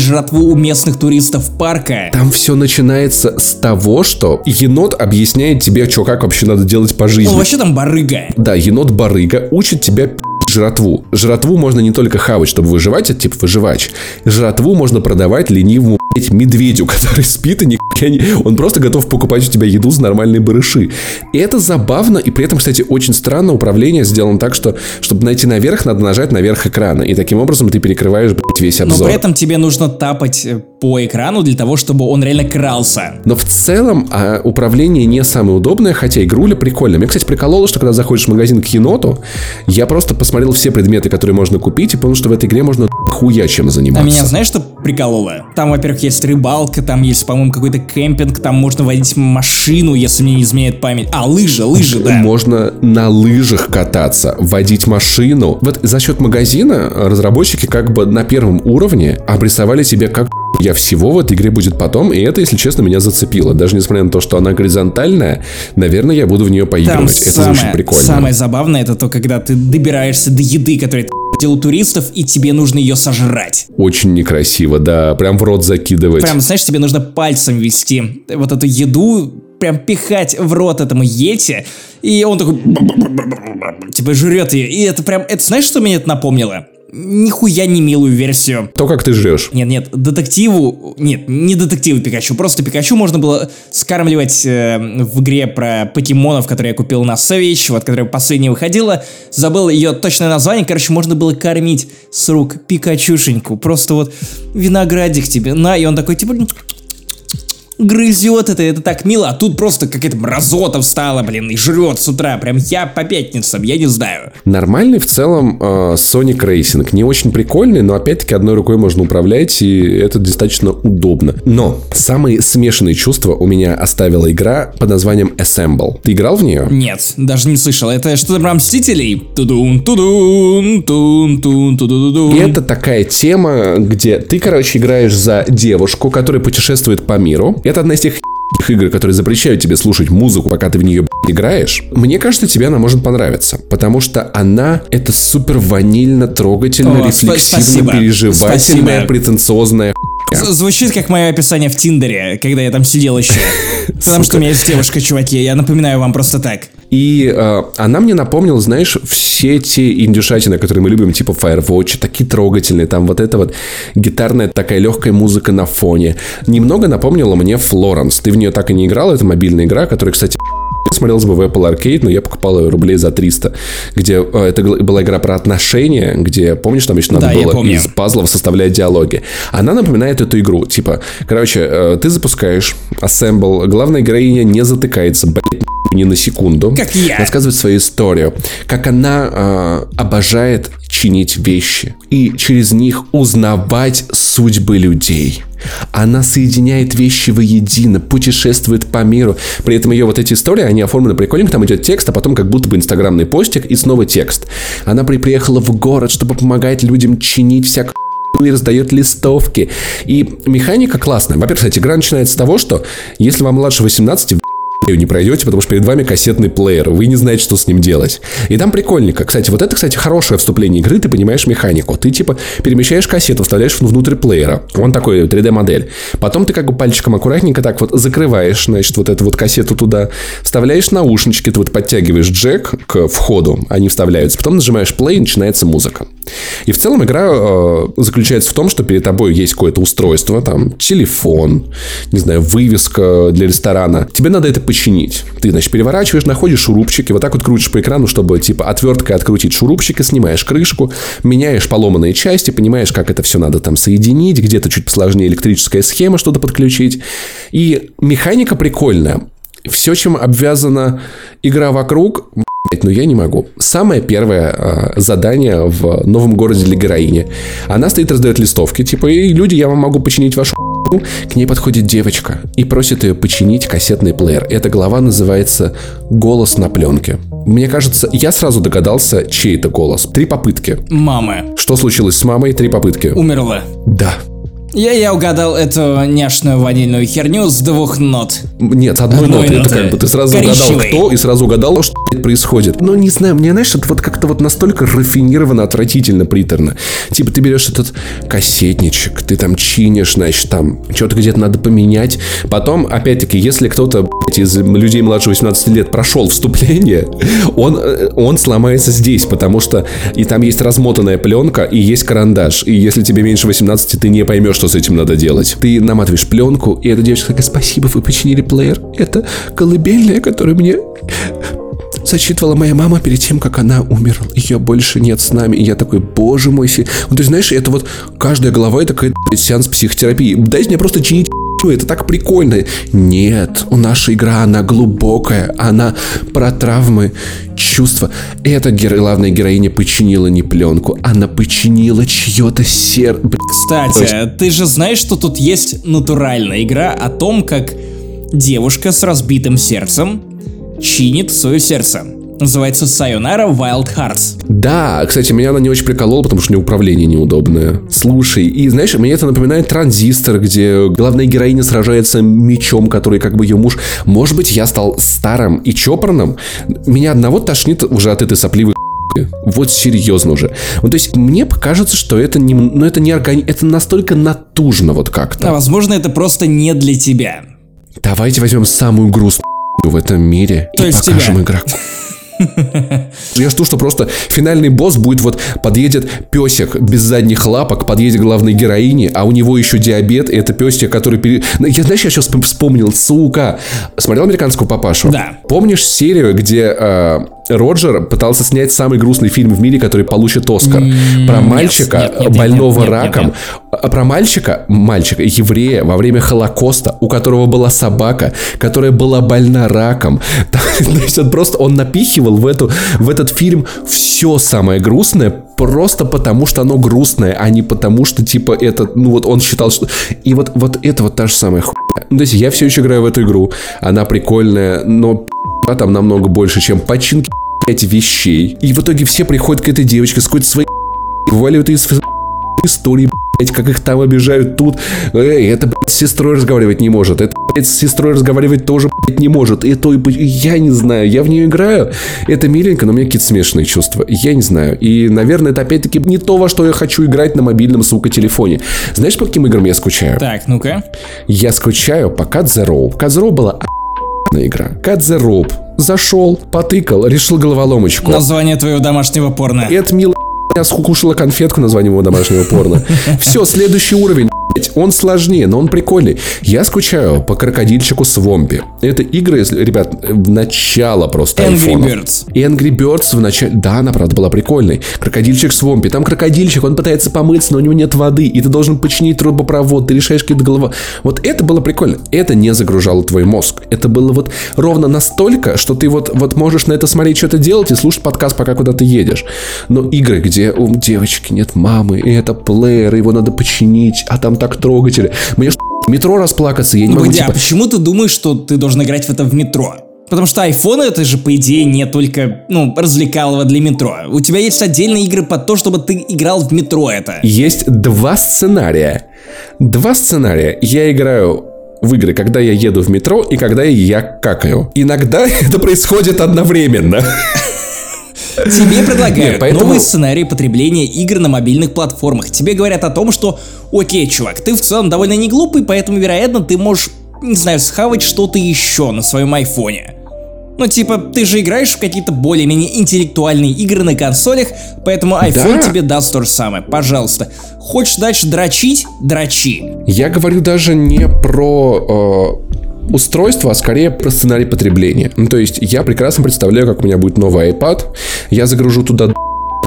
жратву у местных туристов парка. Там все начинается с того, что енот объясняет тебе, что как вообще надо делать по жизни. Он вообще там барыга. Да, енот-барыга учит тебя жратву. Жратву можно не только хавать, чтобы выживать, это типа выживач. Жратву можно продавать ленивому блядь, медведю, который спит и никак не... Он просто готов покупать у тебя еду за нормальные барыши. И это забавно, и при этом, кстати, очень странно управление сделано так, что, чтобы найти наверх, надо нажать наверх экрана. И таким образом ты перекрываешь, блядь, весь Но обзор. при этом тебе нужно тапать э, по экрану для того, чтобы он реально крался. Но в целом а, управление не самое удобное, хотя игруля прикольная. Мне, кстати, прикололо, что когда заходишь в магазин к еноту, я просто посмотрел все предметы, которые можно купить, и понял, что в этой игре можно хуя чем А заниматься. меня знаешь, что прикололо? Там, во-первых, есть рыбалка, там есть, по-моему, какой-то кемпинг, там можно водить машину, если мне не изменяет память. А, лыжи, лыжи, да. Можно на лыжах кататься, водить машину. Вот за счет магазина разработчики как бы на первом уровне обрисовали себе, как я всего в этой игре будет потом, и это, если честно, меня зацепило. Даже несмотря на то, что она горизонтальная, наверное, я буду в нее Там поигрывать. это самое, очень прикольно. самое забавное это то, когда ты добираешься до еды, которая ты у туристов, и тебе нужно ее сожрать. Очень некрасиво, да, прям в рот закидывать. Прям, знаешь, тебе нужно пальцем вести вот эту еду, прям пихать в рот этому Йети, и он такой... Типа жрет ее. И это прям... Это знаешь, что мне это напомнило? Нихуя не милую версию. То, как ты жрешь. Нет, нет, детективу... Нет, не детективу Пикачу. Просто Пикачу можно было скармливать э, в игре про покемонов, которые я купил на Savage, вот, которая последняя выходила. Забыл ее точное название. Короче, можно было кормить с рук Пикачушеньку. Просто вот виноградик тебе. На, и он такой, типа... грызет это, это так мило, а тут просто какая-то мразота встала, блин, и жрет с утра, прям я по пятницам, я не знаю. Нормальный в целом э, Sonic Racing, не очень прикольный, но опять-таки одной рукой можно управлять, и это достаточно удобно. Но самые смешанные чувства у меня оставила игра под названием Assemble. Ты играл в нее? Нет, даже не слышал. Это что-то про Мстителей? Тудун, тудун, тун, тун, тудун. Это такая тема, где ты, короче, играешь за девушку, которая путешествует по миру. Это одна из тех игр, которые запрещают тебе слушать музыку, пока ты в нее играешь, мне кажется, тебе она может понравиться. Потому что она это супер ванильно, трогательно, О, рефлексивно, спасибо. переживательная, Спасибо. претенциозная Звучит как мое описание в Тиндере, когда я там сидел еще. Потому что у меня есть девушка, чуваки, я напоминаю вам просто так. И э, она мне напомнила, знаешь, все те индюшатины, которые мы любим, типа Firewatch, такие трогательные, там вот эта вот гитарная такая легкая музыка на фоне. Немного напомнила мне Флоренс. Ты в нее так и не играл, это мобильная игра, которая, кстати, смотрелась бы в Apple Arcade, но я покупал ее рублей за 300, где э, это была игра про отношения, где, помнишь, там еще надо Да, было из пазлов составлять диалоги. Она напоминает эту игру. Типа, короче, э, ты запускаешь Assemble, главная героиня не затыкается, блядь, ни на секунду. Как я. Рассказывает свою историю. Как она э, обожает чинить вещи. И через них узнавать судьбы людей. Она соединяет вещи воедино, путешествует по миру. При этом ее вот эти истории, они оформлены прикольненько. Там идет текст, а потом как будто бы инстаграмный постик и снова текст. Она при- приехала в город, чтобы помогать людям чинить всякую и раздает листовки. И механика классная. Во-первых, кстати, игра начинается с того, что если вам младше 18, вы ее не пройдете, потому что перед вами кассетный плеер. Вы не знаете, что с ним делать. И там прикольненько. Кстати, вот это, кстати, хорошее вступление игры. Ты понимаешь механику. Ты, типа, перемещаешь кассету, вставляешь внутрь плеера. Он такой 3D-модель. Потом ты как бы пальчиком аккуратненько так вот закрываешь, значит, вот эту вот кассету туда. Вставляешь наушнички, ты вот подтягиваешь джек к входу. Они вставляются. Потом нажимаешь play, и начинается музыка. И в целом игра э, заключается в том, что перед тобой есть какое-то устройство, там, телефон, не знаю, вывеска для ресторана. Тебе надо это починить. Ты, значит, переворачиваешь, находишь шурупчики, вот так вот крутишь по экрану, чтобы, типа, отверткой открутить шурупчики, снимаешь крышку, меняешь поломанные части, понимаешь, как это все надо там соединить, где-то чуть посложнее электрическая схема, что-то подключить. И механика прикольная. Все, чем обвязана игра вокруг, Блять, ну я не могу. Самое первое э, задание в новом городе для героини. Она стоит, раздает листовки, типа, и люди, я вам могу починить вашу хуйню». К ней подходит девочка и просит ее починить кассетный плеер. Эта глава называется «Голос на пленке». Мне кажется, я сразу догадался, чей это голос. Три попытки. Мамы. Что случилось с мамой? Три попытки. Умерла. Да. Я, я угадал эту няшную ванильную херню с двух нот. Нет, с одной Одной ноты. Это ноты. как бы ты сразу угадал, Коричневый. кто, и сразу угадал, что блядь, происходит. Но не знаю, мне, знаешь, это вот как-то вот настолько рафинированно, отвратительно, приторно. Типа ты берешь этот кассетничек, ты там чинишь, значит, там что-то где-то надо поменять. Потом, опять-таки, если кто-то блядь, из людей младше 18 лет прошел вступление, он, э, он сломается здесь, потому что и там есть размотанная пленка, и есть карандаш. И если тебе меньше 18, ты не поймешь, что с этим надо делать. Ты наматываешь пленку, и эта девочка такая, спасибо, вы починили плеер. Это колыбельная, которую мне зачитывала моя мама перед тем, как она умерла. Ее больше нет с нами. И я такой, боже мой. си- Ну, ты знаешь, это вот каждая голова это блядь, сеанс психотерапии. Дайте мне просто чинить это так прикольно. Нет, наша игра, она глубокая, она про травмы, чувства. Эта геро- главная героиня починила не пленку, она починила чье-то сердце. Кстати, ты же знаешь, что тут есть натуральная игра о том, как девушка с разбитым сердцем чинит свое сердце. Называется Sayonara Wild Hearts. Да, кстати, меня она не очень приколола, потому что у нее управление неудобное. Слушай, и знаешь, мне это напоминает транзистор, где главная героиня сражается мечом, который как бы ее муж. Может быть, я стал старым и чопорным? Меня одного тошнит уже от этой сопливой вот серьезно уже. Ну, то есть, мне кажется, что это не, ну, это не органи... это настолько натужно вот А как-то. возможно, это просто не для тебя. Давайте возьмем самую грустную в этом мире То и есть покажем тебя. игроку. Я жду, что просто финальный босс будет вот подъедет песик без задних лапок, подъедет главной героине, а у него еще диабет, и это песик, который... Пере... Ну, Я, знаешь, я сейчас вспомнил, сука. Смотрел американскую папашу? Да. Помнишь серию, где э, Роджер пытался снять самый грустный фильм в мире, который получит Оскар. Про мальчика, нет, нет, больного нет, раком. А Про мальчика, мальчика, еврея во время Холокоста, у которого была собака, которая была больна раком. То есть он просто, он напихивал в, эту, в этот фильм все самое грустное, просто потому что оно грустное, а не потому что, типа, это, ну вот он считал, что... И вот, вот это вот та же самая хуйня. Ну, то есть я все еще играю в эту игру, она прикольная, но там намного больше, чем починки блядь, вещей. И в итоге все приходят к этой девочке с какой-то своей вываливают из истории, блядь, как их там обижают тут. Эй, это, блядь, с сестрой разговаривать не может. Это, блядь, с сестрой разговаривать тоже, блядь, не может. И то, и я не знаю, я в нее играю. Это миленько, но у меня какие-то смешанные чувства. Я не знаю. И, наверное, это опять-таки не то, во что я хочу играть на мобильном, сука, телефоне. Знаешь, по каким играм я скучаю? Так, ну-ка. Я скучаю по Cut the Rope. Cut the была охуенная игра. Cut the Rope. Зашел, потыкал, решил головоломочку. Название твоего домашнего порно. Это мило я скушала конфетку названием его домашнего порно. Все, следующий уровень. Он сложнее, но он прикольный. Я скучаю по крокодильчику Свомпи. Это игры, если- ребят, в начало просто Angry айфонов. Birds. Angry Birds в начале... Да, она, правда, была прикольной. Крокодильчик Свомпи. Там крокодильчик, он пытается помыться, но у него нет воды. И ты должен починить трубопровод. Ты решаешь какие-то голова. Вот это было прикольно. Это не загружало твой мозг. Это было вот ровно настолько, что ты вот, вот можешь на это смотреть, что-то делать и слушать подкаст, пока куда-то едешь. Но игры, где у девочки нет мамы, и это плеер, его надо починить, а там так трогательно. Мне в метро расплакаться, я не Ну, могу, а типа, почему ты думаешь, что ты должен играть в это в метро? Потому что iPhone это же, по идее, не только, ну, развлекалово для метро. У тебя есть отдельные игры под то, чтобы ты играл в метро это. Есть два сценария. Два сценария. Я играю в игры, когда я еду в метро и когда я какаю. Иногда это происходит одновременно. Тебе предлагают поэтому- новые сценарии потребления игр на мобильных платформах. Тебе говорят о том, что, окей, чувак, ты в целом довольно не глупый, поэтому, вероятно, ты можешь, не знаю, схавать что-то еще на своем айфоне. Ну, типа, ты же играешь в какие-то более-менее интеллектуальные игры на консолях, поэтому iPhone Да. тебе даст то же самое. Пожалуйста. Хочешь дальше дрочить? Дрочи. Я говорю даже не про э, устройство, а скорее про сценарий потребления. Ну, то есть я прекрасно представляю, как у меня будет новый iPad. Я загружу туда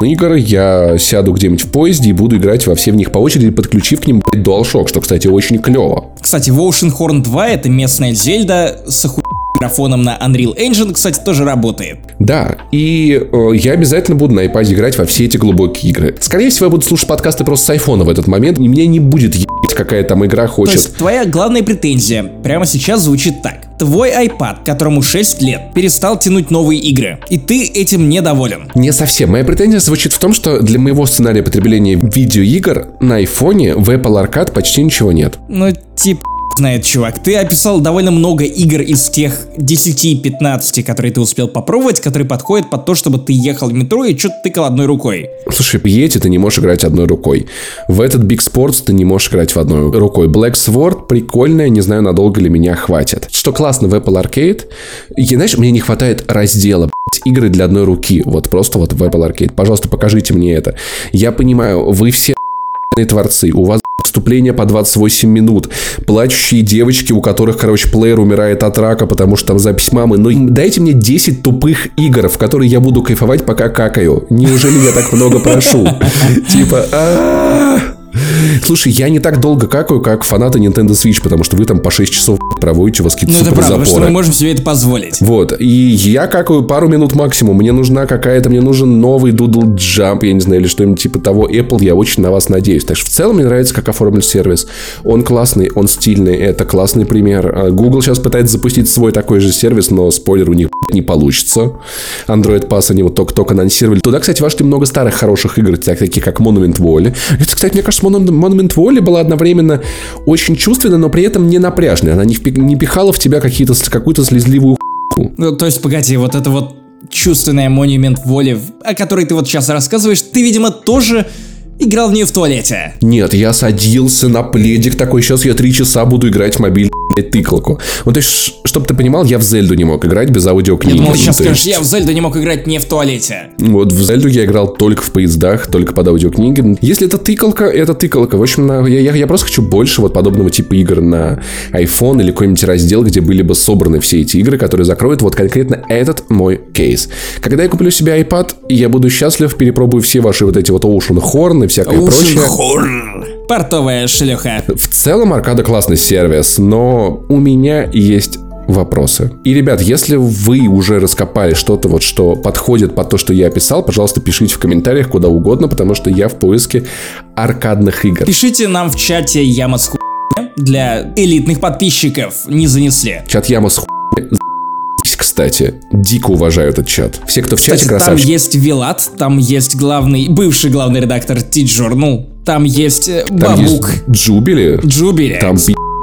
игр, я сяду где-нибудь в поезде и буду играть во все в них по очереди, подключив к ним блядь, DualShock, что, кстати, очень клево. Кстати, в Oceanhorn 2 это местная Зельда с оху... графоном на Unreal Engine, кстати, тоже работает. Да, и э, я обязательно буду на iPad играть во все эти глубокие игры. Скорее всего, я буду слушать подкасты просто с айфона в этот момент, и меня не будет ебать, какая там игра То хочет. есть твоя главная претензия прямо сейчас звучит так. Твой iPad, которому 6 лет, перестал тянуть новые игры, и ты этим недоволен. Не совсем. Моя претензия звучит в том, что для моего сценария потребления видеоигр на айфоне в Apple Arcade почти ничего нет. Ну, типа, знает, чувак. Ты описал довольно много игр из тех 10-15, которые ты успел попробовать, которые подходят под то, чтобы ты ехал в метро и что-то тыкал одной рукой. Слушай, Yeti ты не можешь играть одной рукой. В этот Big Sports ты не можешь играть в одной рукой. Black Sword прикольная, не знаю, надолго ли меня хватит. Что классно в Apple Arcade, и, знаешь, мне не хватает раздела, игры для одной руки. Вот просто вот в Apple Arcade. Пожалуйста, покажите мне это. Я понимаю, вы все творцы, у вас вступление по 28 минут, плачущие девочки, у которых, короче, плеер умирает от рака, потому что там запись мамы. Но дайте мне 10 тупых игр, в которые я буду кайфовать, пока какаю. Неужели я так много прошу? Типа. Слушай, я не так долго какаю, как фанаты Nintendo Switch, потому что вы там по 6 часов проводите, вас какие-то Ну, это правда, потому что мы можем себе это позволить. Вот, и я какаю пару минут максимум. Мне нужна какая-то, мне нужен новый Doodle Jump, я не знаю, или что-нибудь типа того. Apple, я очень на вас надеюсь. Так что в целом мне нравится, как оформлен сервис. Он классный, он стильный, это классный пример. А Google сейчас пытается запустить свой такой же сервис, но спойлер, у них не получится. Android Pass они вот только-только анонсировали. Туда, кстати, вошли много старых хороших игр, так- таких как Monument Valley. Это, кстати, мне кажется, Monument Monument Valley была одновременно очень чувственна, но при этом не напряжная. Она не, пихала в тебя какие-то, с- какую-то слезливую хуйню. Ну, то есть, погоди, вот это вот чувственная монумент воли, о которой ты вот сейчас рассказываешь, ты, видимо, тоже Играл в нее в туалете. Нет, я садился на пледик такой, сейчас я три часа буду играть в мобиль тыкалку. Вот, есть, чтобы ты понимал, я в Зельду не мог играть без аудиокниги. Я думал, Ну, сейчас то скажешь, есть- я в Зельду не мог играть не в туалете. Вот в Зельду я играл только в поездах, только под аудиокниги. Если это тыкалка, это тыкалка. В общем, на- я, я, я просто хочу больше вот подобного типа игр на iPhone или какой-нибудь раздел, где были бы собраны все эти игры, которые закроют вот конкретно этот мой кейс. Когда я куплю себе iPad, я буду счастлив, перепробую все ваши вот эти вот Ocean Horn всякое прочее. Ушенхорн. Портовая шлюха. В целом аркада классный сервис, но у меня есть вопросы. И, ребят, если вы уже раскопали что-то вот, что подходит под то, что я описал, пожалуйста, пишите в комментариях куда угодно, потому что я в поиске аркадных игр. Пишите нам в чате яма с хуйня для элитных подписчиков. Не занесли. Чат Яма с хуй- за***ись, кстати. Дико уважаю этот чат. Все, кто в чате, Кстати, там красавчики. есть Вилат, там есть главный, бывший главный редактор T-Journal, там есть э, Там есть Бабук, Джубили. Джубери. Там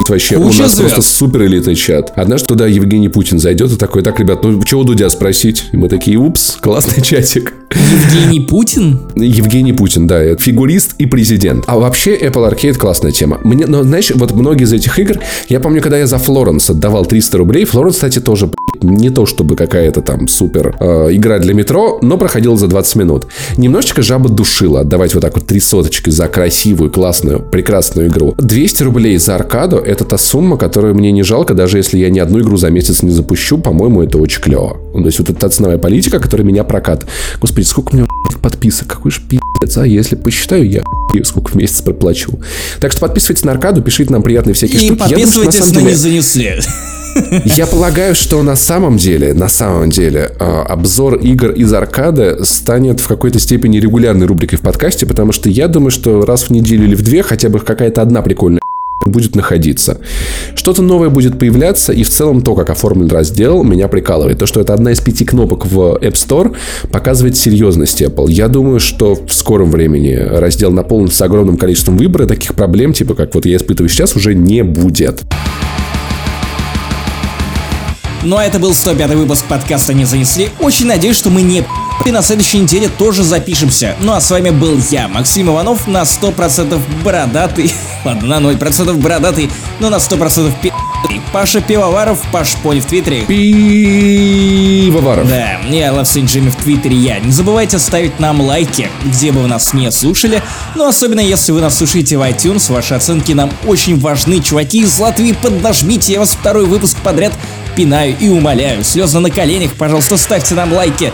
вообще. Куча У нас звезд. просто супер элитный чат. Однажды туда Евгений Путин зайдет и такой, так, ребят, ну чего у Дудя спросить? И мы такие, упс, классный чатик. Евгений Путин? Евгений Путин, да, фигурист и президент. А вообще Apple Arcade классная тема. Мне, но знаешь, вот многие из этих игр, я помню, когда я за Флоренс отдавал 300 рублей, Флоренс, кстати, тоже не то чтобы какая-то там супер э, игра для метро, но проходила за 20 минут. Немножечко жаба душила отдавать вот так вот три соточки за красивую, классную, прекрасную игру. 200 рублей за аркаду это та сумма, которую мне не жалко, даже если я ни одну игру за месяц не запущу, по-моему, это очень клево. Ну, то есть вот это та ценовая политика, которая меня прокат. Господи, сколько у меня подписок, какой же пи***ц, а если посчитаю, я сколько в месяц проплачу. Так что подписывайтесь на аркаду, пишите нам приятные всякие И штуки. Я думаю, что на подписывайтесь на деле- «Не занесли». я полагаю, что на самом деле, на самом деле, а, обзор игр из аркады станет в какой-то степени регулярной рубрикой в подкасте, потому что я думаю, что раз в неделю или в две хотя бы какая-то одна прикольная будет находиться. Что-то новое будет появляться, и в целом то, как оформлен раздел, меня прикалывает. То, что это одна из пяти кнопок в App Store, показывает серьезность Apple. Я думаю, что в скором времени раздел наполнится огромным количеством выбора, таких проблем, типа как вот я испытываю сейчас, уже не будет. Ну а это был 105 выпуск подкаста «Не занесли». Очень надеюсь, что мы не и на следующей неделе тоже запишемся. Ну а с вами был я, Максим Иванов, на 100% бородатый. Ладно, на 0% бородатый, но на 100% пи***ый. Паша Пивоваров, Паш Пони в Твиттере. Пивоваров. Да, я Saint Jimmy в Твиттере я. Не забывайте ставить нам лайки, где бы вы нас не слушали. Ну, особенно если вы нас слушаете в iTunes, ваши оценки нам очень важны. Чуваки из Латвии, поднажмите, я вас второй выпуск подряд пинаю и умоляю. Слезы на коленях, пожалуйста, ставьте нам лайки.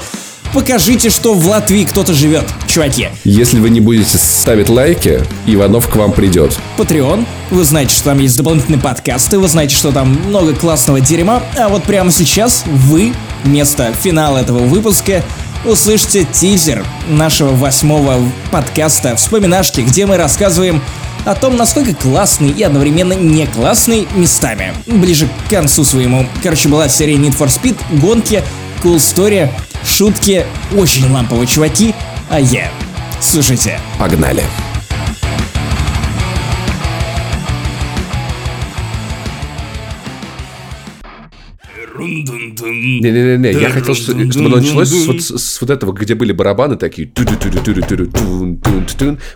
Покажите, что в Латвии кто-то живет, чуваки. Если вы не будете ставить лайки, Иванов к вам придет. Patreon. Вы знаете, что там есть дополнительные подкасты, вы знаете, что там много классного дерьма, а вот прямо сейчас вы, вместо финала этого выпуска, услышите тизер нашего восьмого подкаста «Вспоминашки», где мы рассказываем о том, насколько классный и одновременно не классный местами. Ближе к концу своему. Короче, была серия Need for Speed, гонки, cool story, шутки, очень ламповые чуваки, а я. Слушайте. Погнали. Не-не-не, я хотел, что- чтобы оно началось с вот, с вот этого, где были барабаны такие.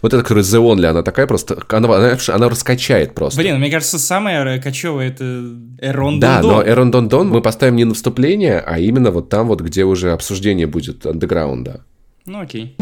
Вот эта, которая The Only, она такая просто, она, она, она раскачает просто. Блин, мне кажется, самое кочевое это Эрон Да, но Эрон Дон Дон мы поставим не на вступление, а именно вот там вот, где уже обсуждение будет андеграунда. Ну окей.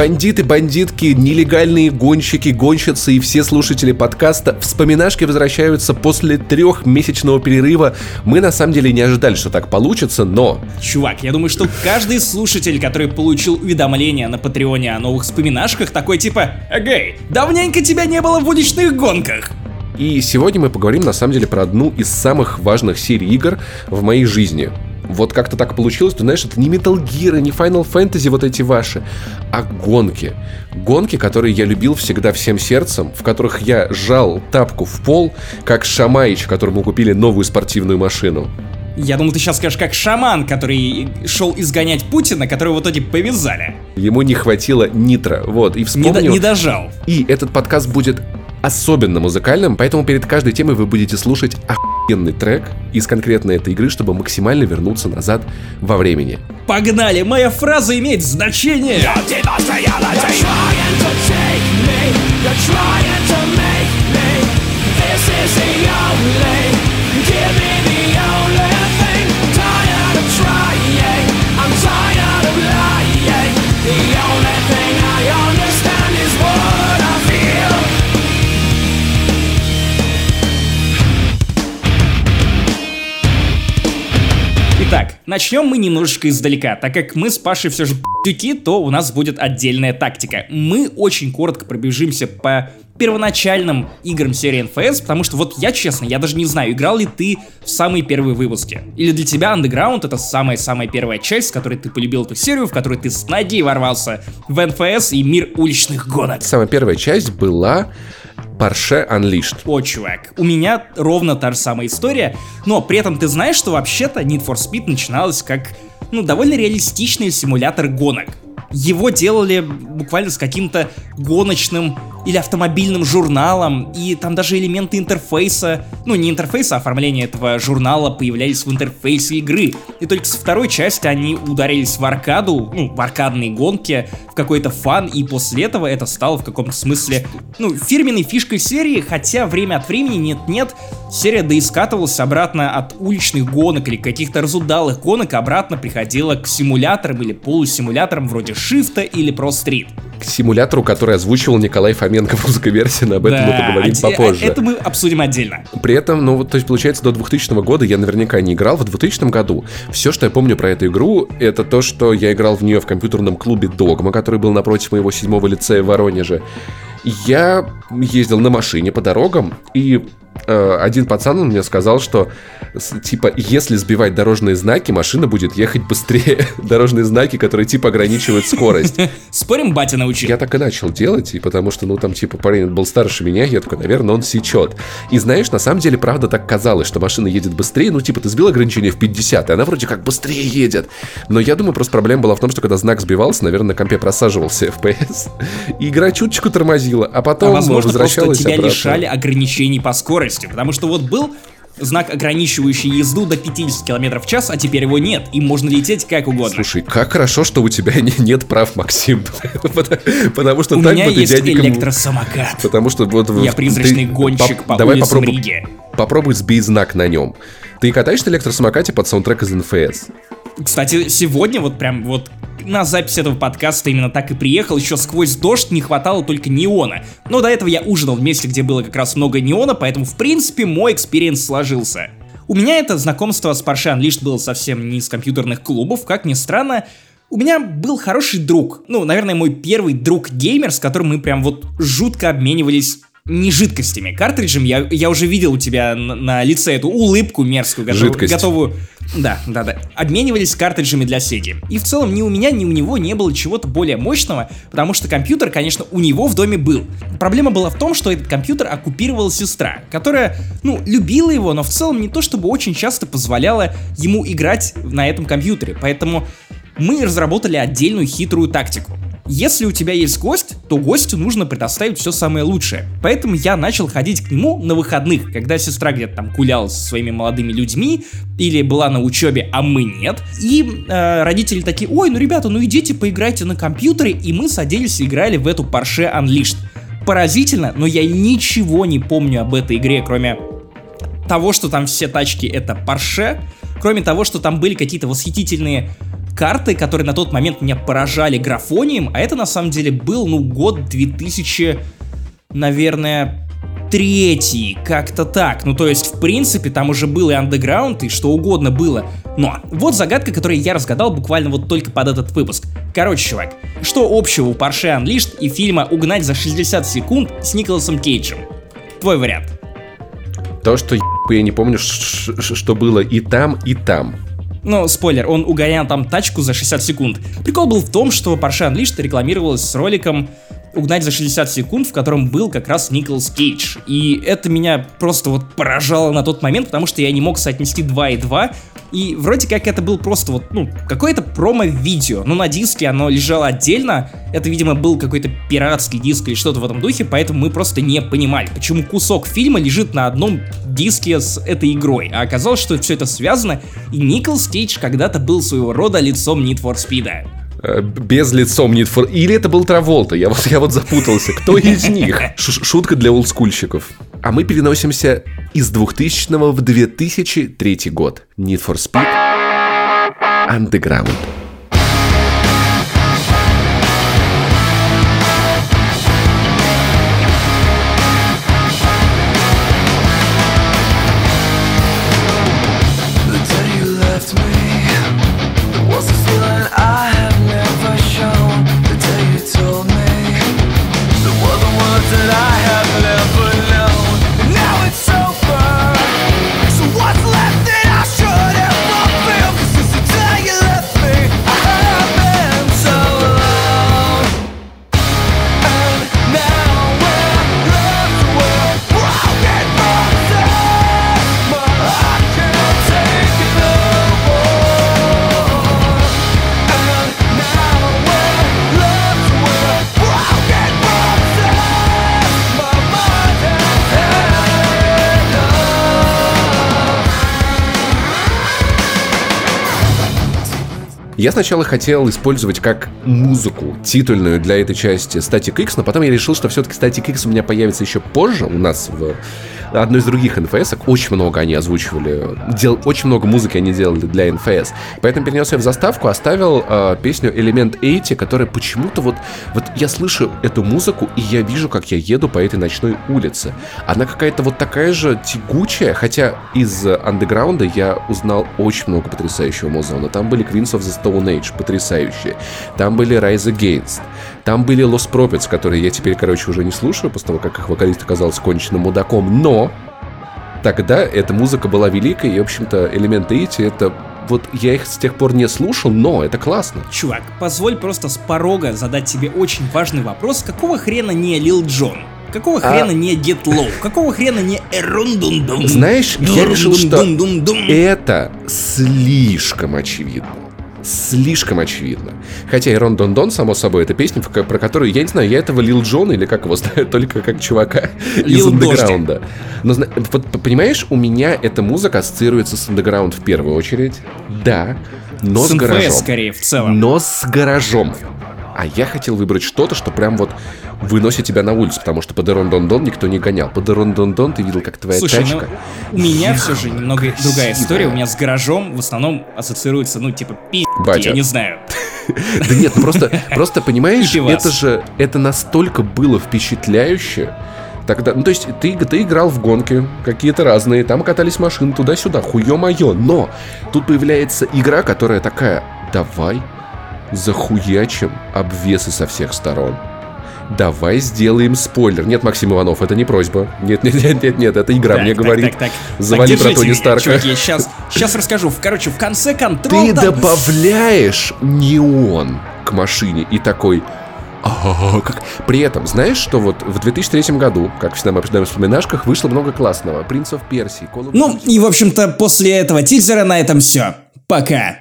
Бандиты, бандитки, нелегальные гонщики, гонщицы и все слушатели подкаста вспоминашки возвращаются после трехмесячного перерыва. Мы на самом деле не ожидали, что так получится, но Чувак, я думаю, что каждый слушатель, который получил уведомление на Патреоне о новых вспоминашках, такой типа «Эгей, давненько тебя не было в уличных гонках!» И сегодня мы поговорим на самом деле про одну из самых важных серий игр в моей жизни. Вот как-то так получилось, ты знаешь, это не Metal Gear, не Final Fantasy вот эти ваши, а гонки. Гонки, которые я любил всегда всем сердцем, в которых я жал тапку в пол, как Шамаич, которому купили новую спортивную машину. Я думал, ты сейчас скажешь, как шаман, который шел изгонять Путина, которого в итоге повязали. Ему не хватило нитро, вот, и вспомнил... Не, до, не дожал. И этот подкаст будет особенно музыкальным, поэтому перед каждой темой вы будете слушать охуенный трек из конкретной этой игры, чтобы максимально вернуться назад во времени. Погнали! Моя фраза имеет значение! You're Итак, начнем мы немножечко издалека, так как мы с Пашей все же пи***ки, то у нас будет отдельная тактика. Мы очень коротко пробежимся по первоначальным играм серии NFS, потому что вот я честно, я даже не знаю, играл ли ты в самые первые выпуски. Или для тебя Underground это самая-самая первая часть, с которой ты полюбил эту серию, в которой ты с ноги ворвался в NFS и мир уличных гонок. Самая первая часть была Porsche Unleashed. О, чувак, у меня ровно та же самая история, но при этом ты знаешь, что вообще-то Need for Speed начиналась как, ну, довольно реалистичный симулятор гонок. Его делали буквально с каким-то гоночным или автомобильным журналом, и там даже элементы интерфейса, ну не интерфейса, а оформления этого журнала появлялись в интерфейсе игры. И только со второй части они ударились в аркаду, ну, в аркадные гонки, в какой-то фан, и после этого это стало в каком-то смысле, ну, фирменной фишкой серии, хотя время от времени нет-нет, серия доискатывалась обратно от уличных гонок или каких-то разудалых гонок, обратно приходила к симуляторам или полусимуляторам вроде Шифта или Pro Street. К симулятору, который озвучивал Николай Фоменко в русской версии, но об этом да, мы поговорим а попозже. Это мы обсудим отдельно. При этом, ну вот, то есть, получается, до 2000 года я наверняка не играл. В 2000 году все, что я помню про эту игру, это то, что я играл в нее в компьютерном клубе Догма, который был напротив моего седьмого лицея в Воронеже. Я ездил на машине по дорогам, и один пацан мне сказал, что типа, если сбивать дорожные знаки, машина будет ехать быстрее. дорожные знаки, которые типа ограничивают скорость. Спорим, батя научил? Я так и начал делать, и потому что, ну, там, типа, парень был старше меня, я такой, наверное, он сечет. И знаешь, на самом деле, правда так казалось, что машина едет быстрее, ну, типа, ты сбил ограничение в 50, и она вроде как быстрее едет. Но я думаю, просто проблема была в том, что когда знак сбивался, наверное, на компе просаживался FPS, и игра чуточку тормозила, а потом а возможно, возвращалась просто тебя обратно. лишали ограничений по скорости, потому что вот был знак, ограничивающий езду до 50 км в час, а теперь его нет, и можно лететь как угодно. Слушай, как хорошо, что у тебя нет прав, Максим. Потому что у меня есть электросамокат. Потому что вот... Я призрачный гонщик по улицам Риги. Попробуй сбей знак на нем. Ты катаешься на электросамокате под саундтрек из NFS? Кстати, сегодня вот прям вот на запись этого подкаста именно так и приехал, еще сквозь дождь не хватало только неона. Но до этого я ужинал в месте, где было как раз много неона, поэтому в принципе мой experience сложился. У меня это знакомство с Porsche Unleashed было совсем не из компьютерных клубов, как ни странно, у меня был хороший друг, ну, наверное, мой первый друг-геймер, с которым мы прям вот жутко обменивались не жидкостями, картриджем. Я, я уже видел у тебя на, на лице эту улыбку мерзкую, готов, готовую... Да, да, да. Обменивались картриджами для Сеги. И в целом ни у меня, ни у него не было чего-то более мощного, потому что компьютер, конечно, у него в доме был. Проблема была в том, что этот компьютер оккупировала сестра, которая, ну, любила его, но в целом не то чтобы очень часто позволяла ему играть на этом компьютере. Поэтому мы разработали отдельную хитрую тактику. Если у тебя есть гость, то гостю нужно предоставить все самое лучшее. Поэтому я начал ходить к нему на выходных, когда сестра где-то там гуляла со своими молодыми людьми или была на учебе, а мы нет. И э, родители такие, ой, ну ребята, ну идите поиграйте на компьютере, и мы садились и играли в эту Porsche Unleashed. Поразительно, но я ничего не помню об этой игре, кроме того, что там все тачки это Porsche, кроме того, что там были какие-то восхитительные карты, которые на тот момент меня поражали графонием, а это на самом деле был, ну, год 2000, наверное, третий, как-то так. Ну, то есть, в принципе, там уже был и андеграунд, и что угодно было. Но вот загадка, которую я разгадал буквально вот только под этот выпуск. Короче, чувак, что общего у Porsche Unleashed и фильма «Угнать за 60 секунд» с Николасом Кейджем? Твой вариант. То, что я не помню, что было и там, и там. Ну, спойлер, он угонял там тачку за 60 секунд. Прикол был в том, что Porsche Unleashed рекламировалась с роликом «Угнать за 60 секунд», в котором был как раз Николас Кейдж. И это меня просто вот поражало на тот момент, потому что я не мог соотнести 2 и 2. И вроде как это был просто вот, ну, какое-то промо-видео. Но на диске оно лежало отдельно. Это, видимо, был какой-то пиратский диск или что-то в этом духе, поэтому мы просто не понимали, почему кусок фильма лежит на одном диске с этой игрой. А оказалось, что все это связано, и Николас Кейдж когда-то был своего рода лицом Need for Speed. Э, без лицом Need for... Или это был Траволта, я вот, я вот запутался. Кто из них? Ш шутка для олдскульщиков. А мы переносимся из 2000 в 2003 год. Need for Speed Underground. Я сначала хотел использовать как музыку титульную для этой части Static X, но потом я решил, что все-таки Static X у меня появится еще позже у нас в одной из других NFS. Очень много они озвучивали, дел, очень много музыки они делали для NFS. Поэтому перенес ее в заставку, оставил э, песню Element 80, которая почему-то вот, вот я слышу эту музыку, и я вижу, как я еду по этой ночной улице. Она какая-то вот такая же тягучая, хотя из андеграунда я узнал очень много потрясающего музона. Там были Queens of the Stone Age, потрясающие. Там были Rise Against. Там были Lost Prophets, которые я теперь, короче, уже не слушаю, после того, как их вокалист оказался конченным мудаком. Но тогда эта музыка была великой, и, в общем-то, элементы эти — это вот я их с тех пор не слушал, но это классно. Чувак, позволь просто с порога задать тебе очень важный вопрос. Какого хрена не Лил Джон? Какого а... хрена не Get Low? Какого хрена не Эрундундум? Знаешь, я решил, что это слишком очевидно слишком очевидно. Хотя Ирон Дон Дон, само собой, это песня, про которую, я не знаю, я этого Лил Джона или как его знаю, только как чувака из андеграунда. Но, вот, понимаешь, у меня эта музыка ассоциируется с андеграунд в первую очередь. Да, но с, с гаражом. скорее, в целом. Но с гаражом. А я хотел выбрать что-то, что прям вот выносит тебя на улицу, потому что по никто не гонял. По ты видел, как твоя Слушай, тачка. Ну, у меня все же немного красивая. другая история. У меня с гаражом в основном ассоциируется, ну, типа, пи***, я не знаю. Да нет, ну просто, просто понимаешь, это же, это настолько было впечатляюще, Тогда, ну, то есть ты, ты играл в гонки какие-то разные, там катались машины туда-сюда, хуё моё, но тут появляется игра, которая такая, давай захуячим обвесы со всех сторон. Давай сделаем спойлер. Нет, Максим Иванов, это не просьба. Нет, нет, нет, нет, нет, это игра так, мне так, говорит. Так, так, так. Завали так, про Тони Старка. Чуваки, сейчас, сейчас расскажу. Короче, в конце контроля... Ты там... добавляешь неон к машине и такой... Как... При этом, знаешь, что вот в 2003 году, как всегда мы обсуждаем в вспоминашках, вышло много классного. Принц of Персии, Ну, и, в общем-то, после этого тизера на этом все. Пока.